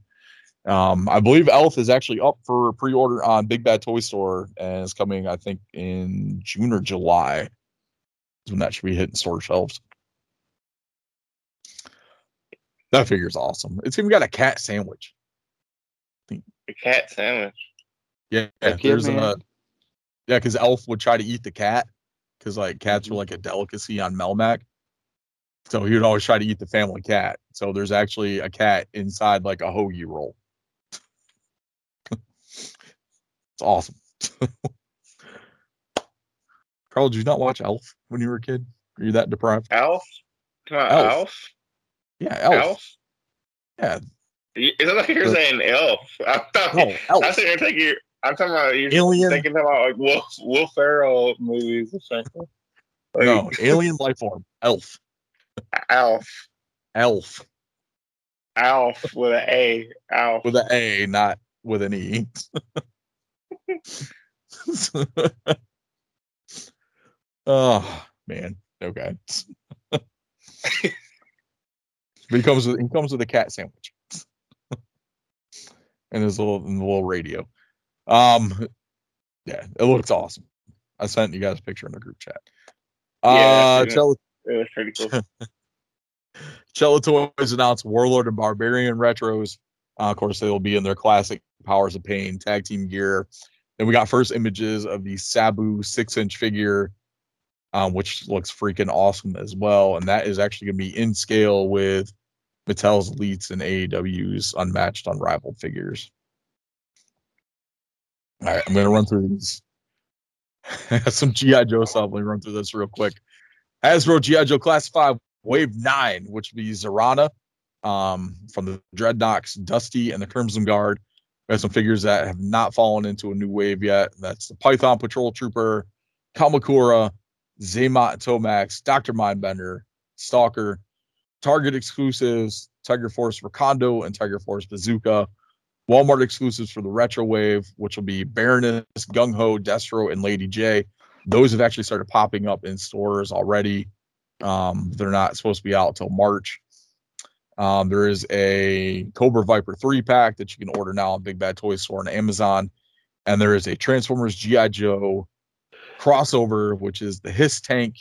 Um, I believe Elf is actually up for pre-order on Big Bad Toy Store and is coming, I think, in June or July. Is when that should be hitting store shelves. That figure's awesome. It's even got a cat sandwich. A cat sandwich. Yeah, Heck yeah, there's man. a yeah, because Elf would try to eat the cat because like cats were Mhm. like a delicacy on Melmac. So he would always try to eat the family cat. So there's actually a cat inside like a hoagie roll. it's awesome. Carl, did you not watch Elf when you were a kid? Are you that deprived? Come on, Elf. Yeah, Elf. Elf? Yeah. You- It's like you're The- saying elf. I'm talking, No, Elf. I think you're thinking, I'm talking about you're Alien. thinking about like Wolf, Wolf Ferrell movies or something. Like, No, alien life form. Elf. Alf. Elf. Alf with an A. Alf. with an A, not with an E. oh man, okay. but he comes with he comes with a cat sandwich and his little and the little radio. Um, yeah, it looks awesome. I sent you guys a picture in the group chat. Yeah, Uh, yeah. It was pretty cool. Cello Toys announced Warlord and Barbarian retros. Uh, of course, they will be in their classic Powers of Pain tag team gear. Then we got first images of the Sabu six inch figure, um, which looks freaking awesome as well. And that is actually going to be in scale with Mattel's Elites and AEW's Unmatched Unrivaled figures. All right, I'm going to run through these. Some G.I. Joe stuff. Let me run through this real quick. Hasbro G.I. Joe Classified Wave 9, which would be Zarana um, from the Dreadnoks, Dusty, and the Crimson Guard. We have some figures that have not fallen into a new wave yet. That's the Python Patrol Trooper, Kamakura, Xamot Tomax, Dr. Mindbender, Stalker, Target exclusives, Tiger Force Recondo, and Tiger Force Bazooka. Walmart exclusives for the Retro Wave, which will be Baroness, Gung Ho, Destro, and Lady J. Those have actually started popping up in stores already. Um, they're not supposed to be out till March. Um, there is a Cobra Viper three pack that you can order now on Big Bad Toy Store and Amazon, and there is a Transformers GI Joe crossover, which is the Hiss tank,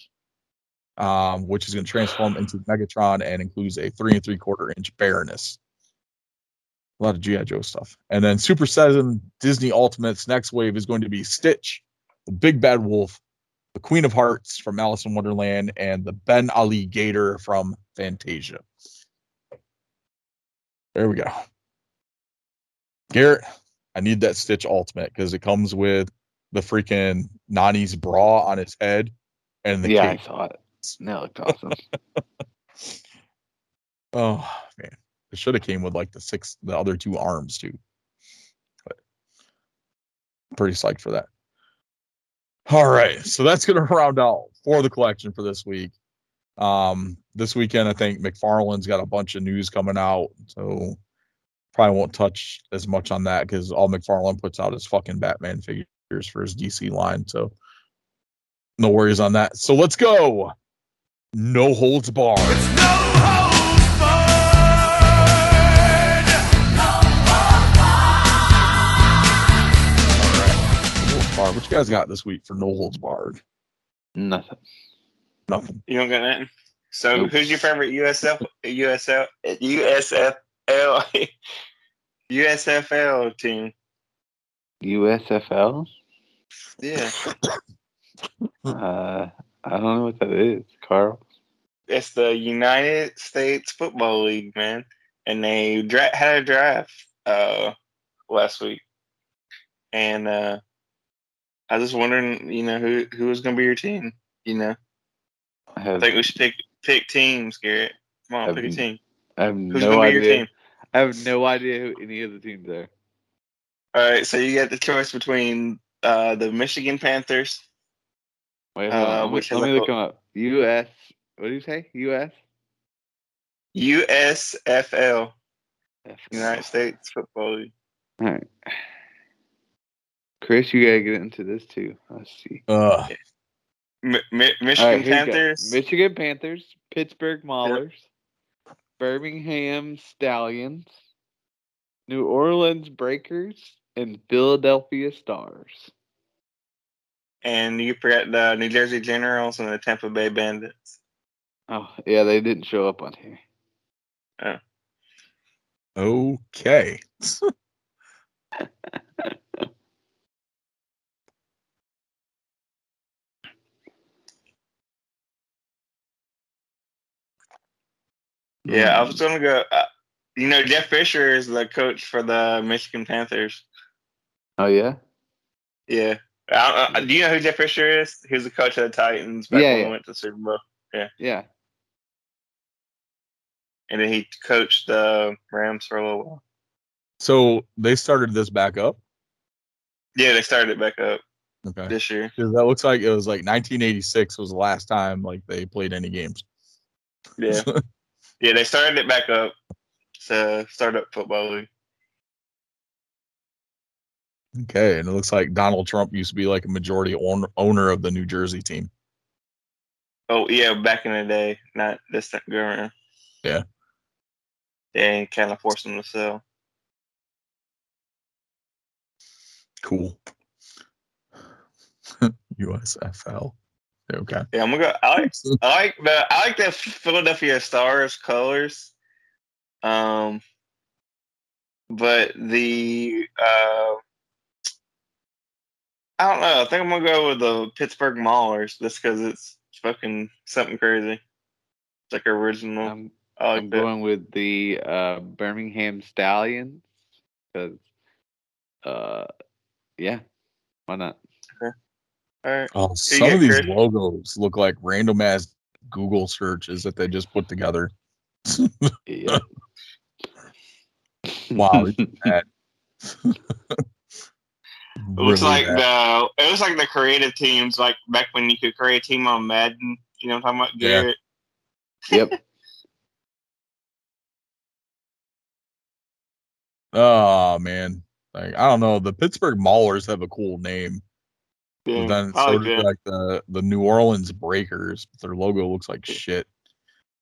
um, which is going to transform into Megatron and includes a three and three quarter inch Baroness. A lot of GI Joe stuff, and then Super Seven Disney Ultimates next wave is going to be Stitch, the Big Bad Wolf, the Queen of Hearts from Alice in Wonderland, and the Ben Ali Gator from Fantasia. There we go. Garrett, I need that Stitch Ultimate because it comes with the freaking Nani's bra on his head and the yeah, cape. I saw it. That looked awesome. Oh man, it should have came with like the six, the other two arms too. But I'm pretty psyched for that. All right, so that's gonna round out for the collection for this week. Um, this weekend I think McFarlane's got a bunch of news coming out, so probably won't touch as much on that because all McFarlane puts out is fucking Batman figures for his DC line. So no worries on that. So let's go. No holds barred. What you guys got this week for no holds barred? Nothing. Nothing. You don't got nothing. So, Nope. who's your favorite USF USL USFL USFL team? USFL? Yeah, Uh, I don't know what that is, Carl. it's the United States Football League, man. And they dra- had a draft uh, last week, and uh, I was just wondering, you know, who who was going to be your team? You know, I I think we should pick pick teams, Garrett. Come on, Have pick a team. I have Who's no going to be your idea. team? I have no idea who any of the teams are. All right, so you get the choice between uh, the Michigan Panthers. Wait, Uh. Let let me look them up. US. What do you say? US? USFL, United States Football League. All right. Chris, you gotta get into this too. Let's see. Uh, Mi- Mi- Michigan right, here you go. Panthers. Michigan Panthers, Pittsburgh Maulers, Birmingham Stallions, New Orleans Breakers, and Philadelphia Stars. and you forgot the New Jersey Generals and the Tampa Bay Bandits. Oh, yeah, they didn't show up on here. okay. Yeah, I was gonna go. Uh, you know, Jeff Fisher is the coach for the Michigan Panthers. Oh yeah. Yeah. I, I, do you know who Jeff Fisher is? He was the coach of the Titans back Yeah, when yeah. we went to the Super Bowl. Yeah. Yeah. And then he coached the Rams for a little while. So they started this back up. Yeah, they started it back up Okay. this year. 'Cause that looks like it was like 1986 was the last time like they played any games. Yeah. yeah, they started it back up to start up football league. Okay, and it looks like Donald Trump used to be like a majority owner owner of the New Jersey team. Oh yeah, back in the day, not this time around. Yeah. Yeah, and kind of forced them to sell. Cool. USFL. Okay. Yeah, I'm gonna go. I like I like the I like the Philadelphia Stars colors. Um, but the uh, I don't know. I think I'm gonna go with the Pittsburgh Maulers just because it's fucking something crazy. It's like original. I'm, I like I'm that. going with the uh, Birmingham Stallions because, uh, yeah, why not? All right. Oh, uh, some of these Chris? logos look like random ass Google searches that they just put together. Yeah. Wow, that. It looks like the it looks like the creative teams like back when you could create a team on Madden. You know what I'm talking about, Yeah. Garrett? yep. Oh man, like I don't know. The Pittsburgh Maulers have a cool name, but Yeah, then I so like do like the the New Orleans Breakers. Their logo looks like shit.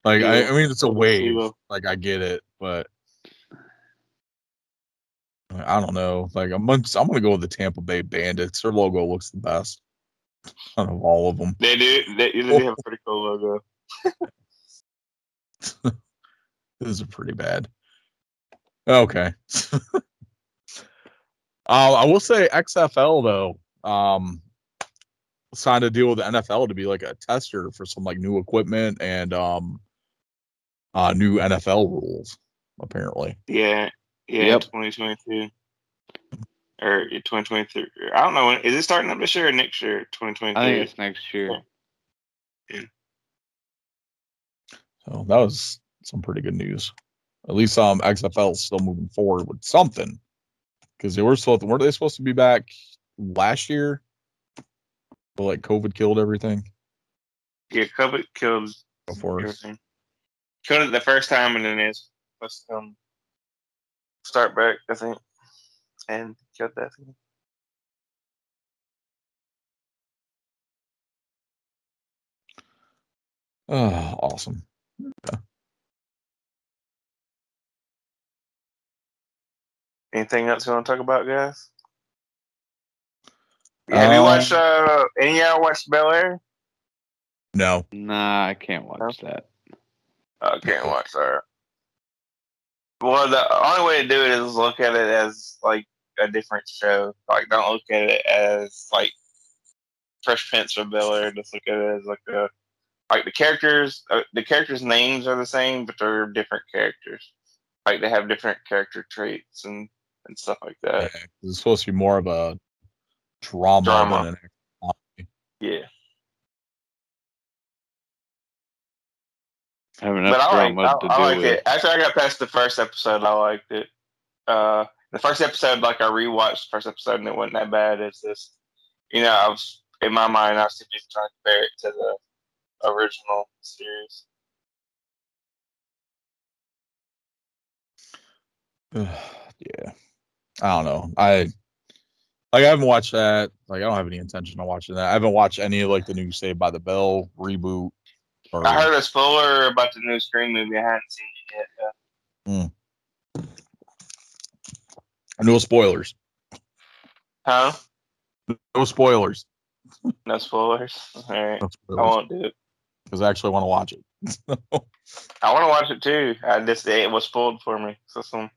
Like I, Yeah. I mean, it's a wave. Like I get it, but I don't know. Like I'm, I'm gonna go with the Tampa Bay Bandits. Their logo looks the best out of all of them. They do. They, they have a pretty cool logo. This is pretty bad. Okay. uh, I will say XFL though, um, signed a deal with the NFL to be like a tester for some like new equipment and um, uh, new NFL rules. Apparently, Yeah, yeah. Yep. 2022 or 2023. I don't know. When, is it starting up this year or next year? 2023. I think it's next year. Yeah. so that was some pretty good news. At least um, XFL is still moving forward with something because they were supposed weren't they supposed to be back last year? But like COVID killed everything yeah, COVID killed before. everything. Killed it the first time, and then it's supposed to come start back. I think, and killed that. Thing. Oh, awesome. Anything else you want to talk about, guys? Yeah, have you Um, watched? Uh, any of y'all watched Bel Air? No. Nah, I can't watch that. I can't watch that. Well, the only way to do it is look at it as like a different show. Like, don't look at it as like Fresh Prince or Bel Air. Just look at it as like a like the characters. Uh, the characters' names are the same, but they're different characters. Like they have different character traits and and stuff like Yeah, it's supposed to be more of a drama, Drama. than an Yeah, I have enough but I like drama I, to I deal like with. it. Actually, I got past the first episode. I liked it. Uh, the first episode, like I rewatched the first episode, and it wasn't that bad. It's just, you know, I was in my mind, I was too busy trying to compare it to the original series. yeah. I don't know. I like I haven't watched that. Like I don't have any intention of watching that. I haven't watched any of like the new Saved by the Bell reboot. Or, I heard a spoiler about the new Scream movie. I hadn't seen it yet. though. Hmm. no spoilers. Huh? No spoilers. No spoilers. All right, No I won't do it. Because I actually want to watch it. I want to watch it too. I just it was spoiled for me. So some.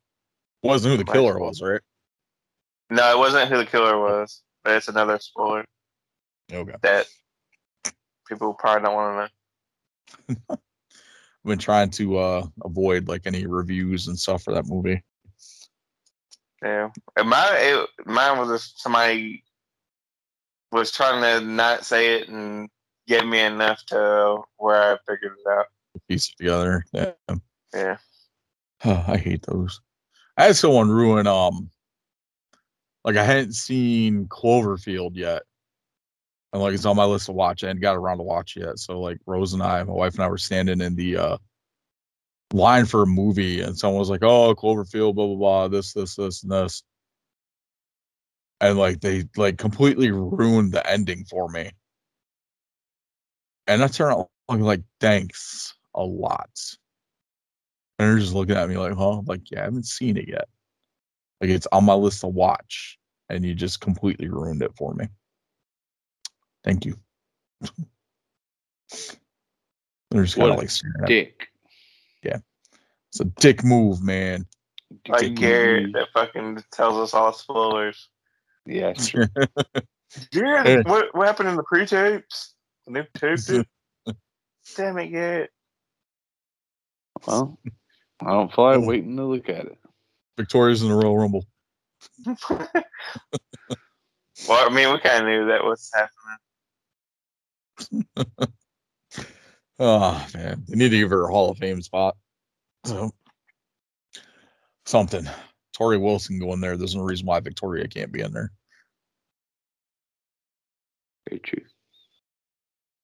Wasn't who the killer was, right? No, it wasn't who the killer was, but it's another spoiler Okay. that people probably don't want to know. I've been trying to uh avoid like any reviews and stuff for that movie. Yeah, and mine it, mine was just somebody was trying to not say it and get me enough to where I figured it out. Piece it together. Yeah. Yeah, I hate those. I had someone ruin um like I hadn't seen Cloverfield yet. And like it's on my list to watch. I hadn't got around to watch yet. So like Rose and I, my wife and I were standing in the uh line for a movie and someone was like, Oh, Cloverfield, blah blah blah, this, this, this, and this. And like they like completely ruined the ending for me. And I turned out like thanks a lot. And they're just looking at me like, huh? Like, yeah, I haven't seen it yet. Like, it's on my list to watch, and you just completely ruined it for me. Thank you. they're just kind of a like staring at Dick. It's a dick move, man. like Dick Garrett that fucking tells us all spoilers. Yeah, sure. Garrett, what what happened in the pre-tapes? They taped it. Damn it, Garrett. well, I don't feel like waiting to look at it. Victoria's in the Royal Rumble. well, I mean, we kind of knew that was happening. Oh man, they need to give her a Hall of Fame spot. So something. Torrie Wilson going there. There's no reason why Victoria can't be in there. Very true.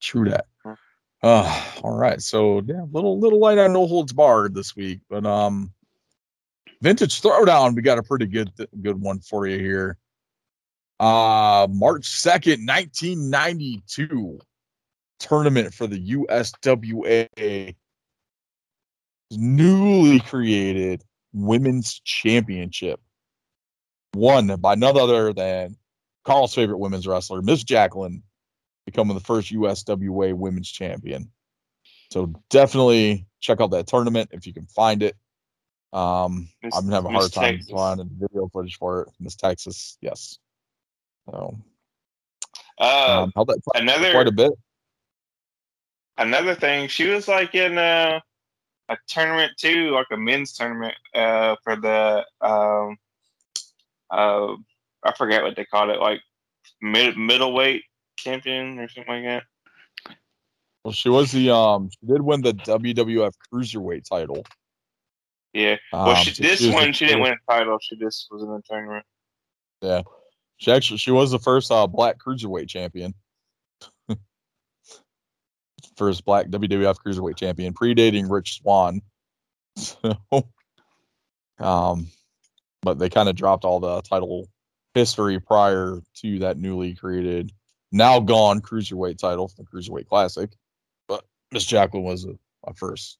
True that. Uh, all right. So yeah, little little light on no holds barred this week, but um, vintage throwdown. We got a pretty good good one for you here. Uh, March second, nineteen ninety two, tournament for the USWA newly created women's championship, won by none other than Carl's favorite women's wrestler, Miss Jacqueline, becoming the first USWA women's champion. So definitely check out that tournament if you can find it. Um, Miss- I'm gonna have a Miss hard time Texas. finding video footage for it. Miss Texas, yes. So Uh, um, another quite a bit. another thing, she was like in a, a tournament too, like a men's tournament uh, for the um, uh, I forget what they called it, like mid middleweight champion or something like that. Well, she was the um, she did win the WWF Cruiserweight title. Yeah. Well, Um, she, this was the one she didn't win a title. She just was in the tournament. Yeah. She actually she was the first uh, black cruiserweight champion. first black WWF cruiserweight champion, predating Rich Swann. So, um, but they kind of dropped all the title history prior to that newly created, now gone cruiserweight title from the Cruiserweight Classic. But Miss Jacqueline was a, a first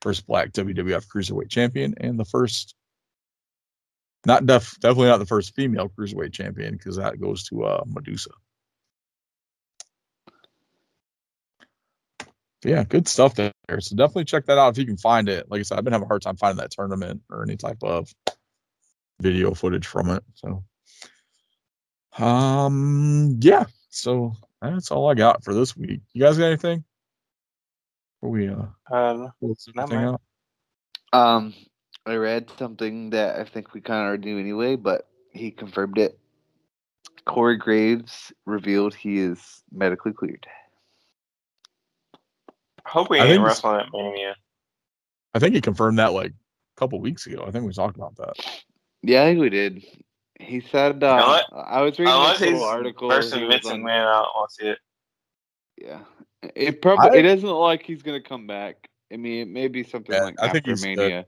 first black WWF cruiserweight champion and the first not def definitely not the first female cruiserweight champion because that goes to uh Medusa. But yeah, good stuff there. So definitely check that out if you can find it. Like I said, I've been having a hard time finding that tournament or any type of video footage from it. So um yeah, so that's all I got for this week. You guys got anything? Before we uh Uh, close Not everything much. out? Um, I read something that I think we kind of already knew anyway, but he confirmed it. Corey Graves revealed he is medically cleared. hope we I ain't think- wrestling at Mania. I think he confirmed that like a couple weeks ago. I think we talked about that. Yeah, I think we did. He said, uh, Unless- I was reading Unless this little article. versus he was Vince on- McMahon, I don't want to see it. Yeah. It probably I- it doesn't like he's gonna come back. I mean, it may be something Yeah, like I think after he's Mania.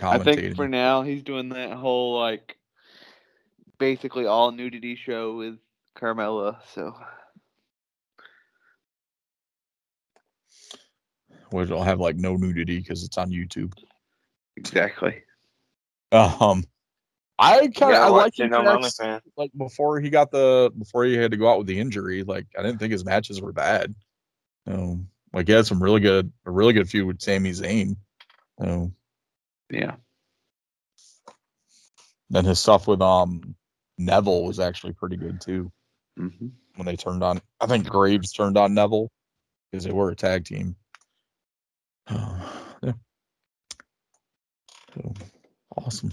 I think for now he's doing that whole like basically all nudity show with Carmella. So which will have like no nudity because it's on YouTube. exactly. Um, I kind of I like him next, like before he got the before he had to go out with the injury. Like I didn't think his matches were bad. Um, like he had some really good a really good feud with Sami Zayn. Um, Yeah. then his stuff with um Neville was actually pretty good too. hmm When they turned on, I think Graves turned on Neville because they were a tag team. So, awesome.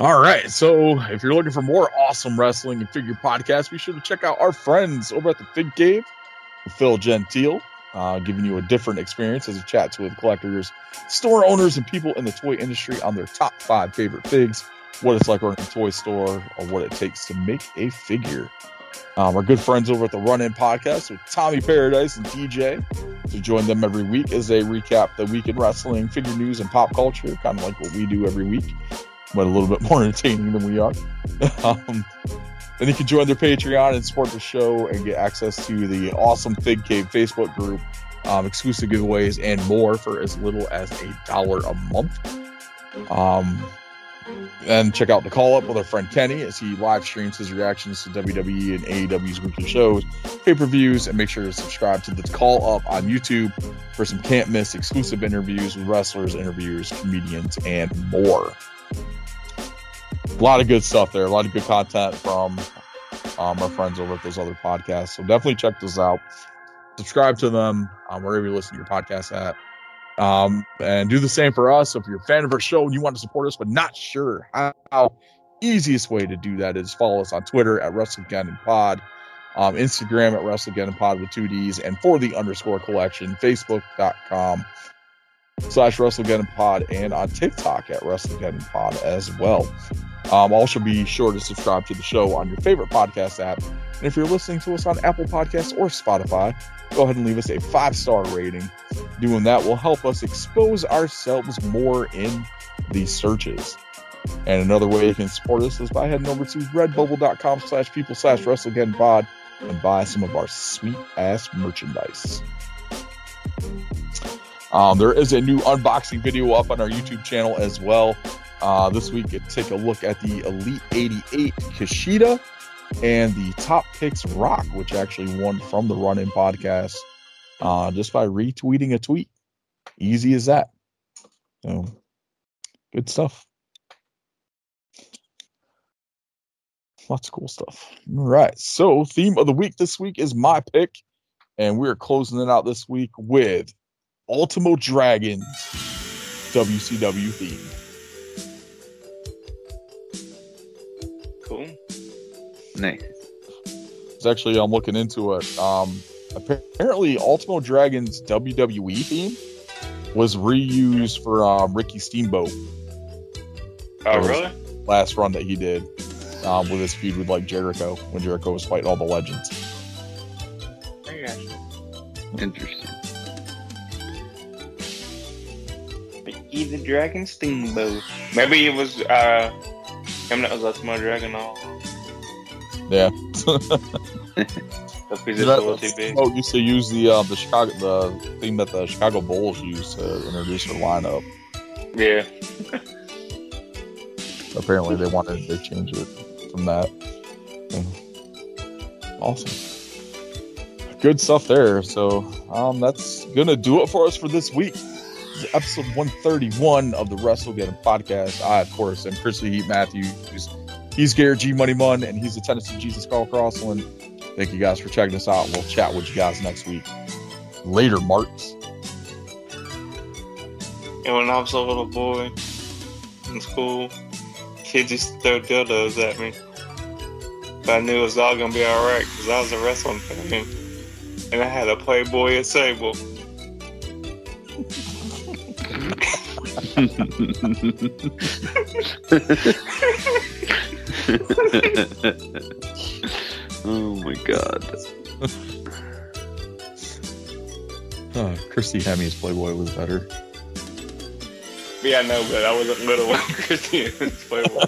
All right. So if you're looking for more awesome wrestling and figure podcasts, be sure to check out our friends over at the Fig Cave Phil Gentile, uh, giving you a different experience as he chats with collectors, store owners, and people in the toy industry on their top five favorite figs, what it's like running a toy store, or what it takes to make a figure. Um, our good friends over at the Run In podcast with Tommy Paradise and DJ. To join them every week as they recap the week in wrestling, figure news, and pop culture, kind of like what we do every week, but a little bit more entertaining than we are. um, then you can join their Patreon and support the show and get access to the awesome Fig Cave Facebook group, um, exclusive giveaways, and more for as little as a dollar a month. Um, and check out the call up with our friend Kenny as he live streams his reactions to WWE and AEW's weekly shows, pay per views, and make sure to subscribe to the call up on YouTube for some can't miss exclusive interviews with wrestlers, interviewers, comedians, and more. A lot of good stuff there, a lot of good content from um, our friends over at those other podcasts. So definitely check those out. Subscribe to them um, wherever you listen to your podcast at. Um, and do the same for us. So if you're a fan of our show and you want to support us, but not sure how, easiest way to do that is follow us on Twitter at WrestleGeddon Pod, um, Instagram at WrestleGeddon Pod with two D's, and for the underscore collection, Facebook.com slash WrestleGeddon Pod, and on TikTok at WrestleGeddon Pod as well. Um, also, be sure to subscribe to the show on your favorite podcast app. And if you're listening to us on Apple Podcasts or Spotify, go ahead and leave us a five star rating. Doing that will help us expose ourselves more in these searches. And another way you can support us is by heading over to redbubble.com slash people slash WrestleGeddon Pod and buy some of our sweet ass merchandise. Um, there is a new unboxing video up on our YouTube channel as well. Uh, this week, take a look at the Elite 88 Kushida and the Top Picks Rock, which actually won from the Run In podcast uh, just by retweeting a tweet. Easy as that. So, good stuff. Lots of cool stuff. All right. So, theme of the week this week is my pick, and we're closing it out this week with Ultimo Dragons WCW theme. Nice. It's actually I'm looking into it. Um, apparently, Ultimo Dragon's WWE theme was reused for um, Ricky Steamboat Oh, really? last run that he did um, with his feud with like Jericho when Jericho was fighting all the legends. I got you. Interesting. Ricky the Dragon Steamboat. Maybe it was uh him that was Ultimo Dragon all. Yeah. If he's That- little big. Oh, used to use the uh, the Chicago the thing that the Chicago Bulls used to introduce their lineup. Yeah. Apparently, they wanted to change it from that. Awesome. Good stuff there. So um, that's gonna do it for us for this week. Episode 131 of the WrestleGeddon podcast. I, of course, am Chris Heat Matthews. He's Garrett G Money Mun, and he's the Tennessee Jesus Carl Crossland. Thank you guys for checking us out. We'll chat with you guys next week. Later, Marks. And when I was a little boy in school, kids used to throw dildos at me. But I knew it was all gonna be alright because I was a wrestling fan. And I had a Playboy at Sable. oh my god. Uh, Christy Hemme's Playboy was better. Yeah, I know, but I wasn't little when Christian was Playboy.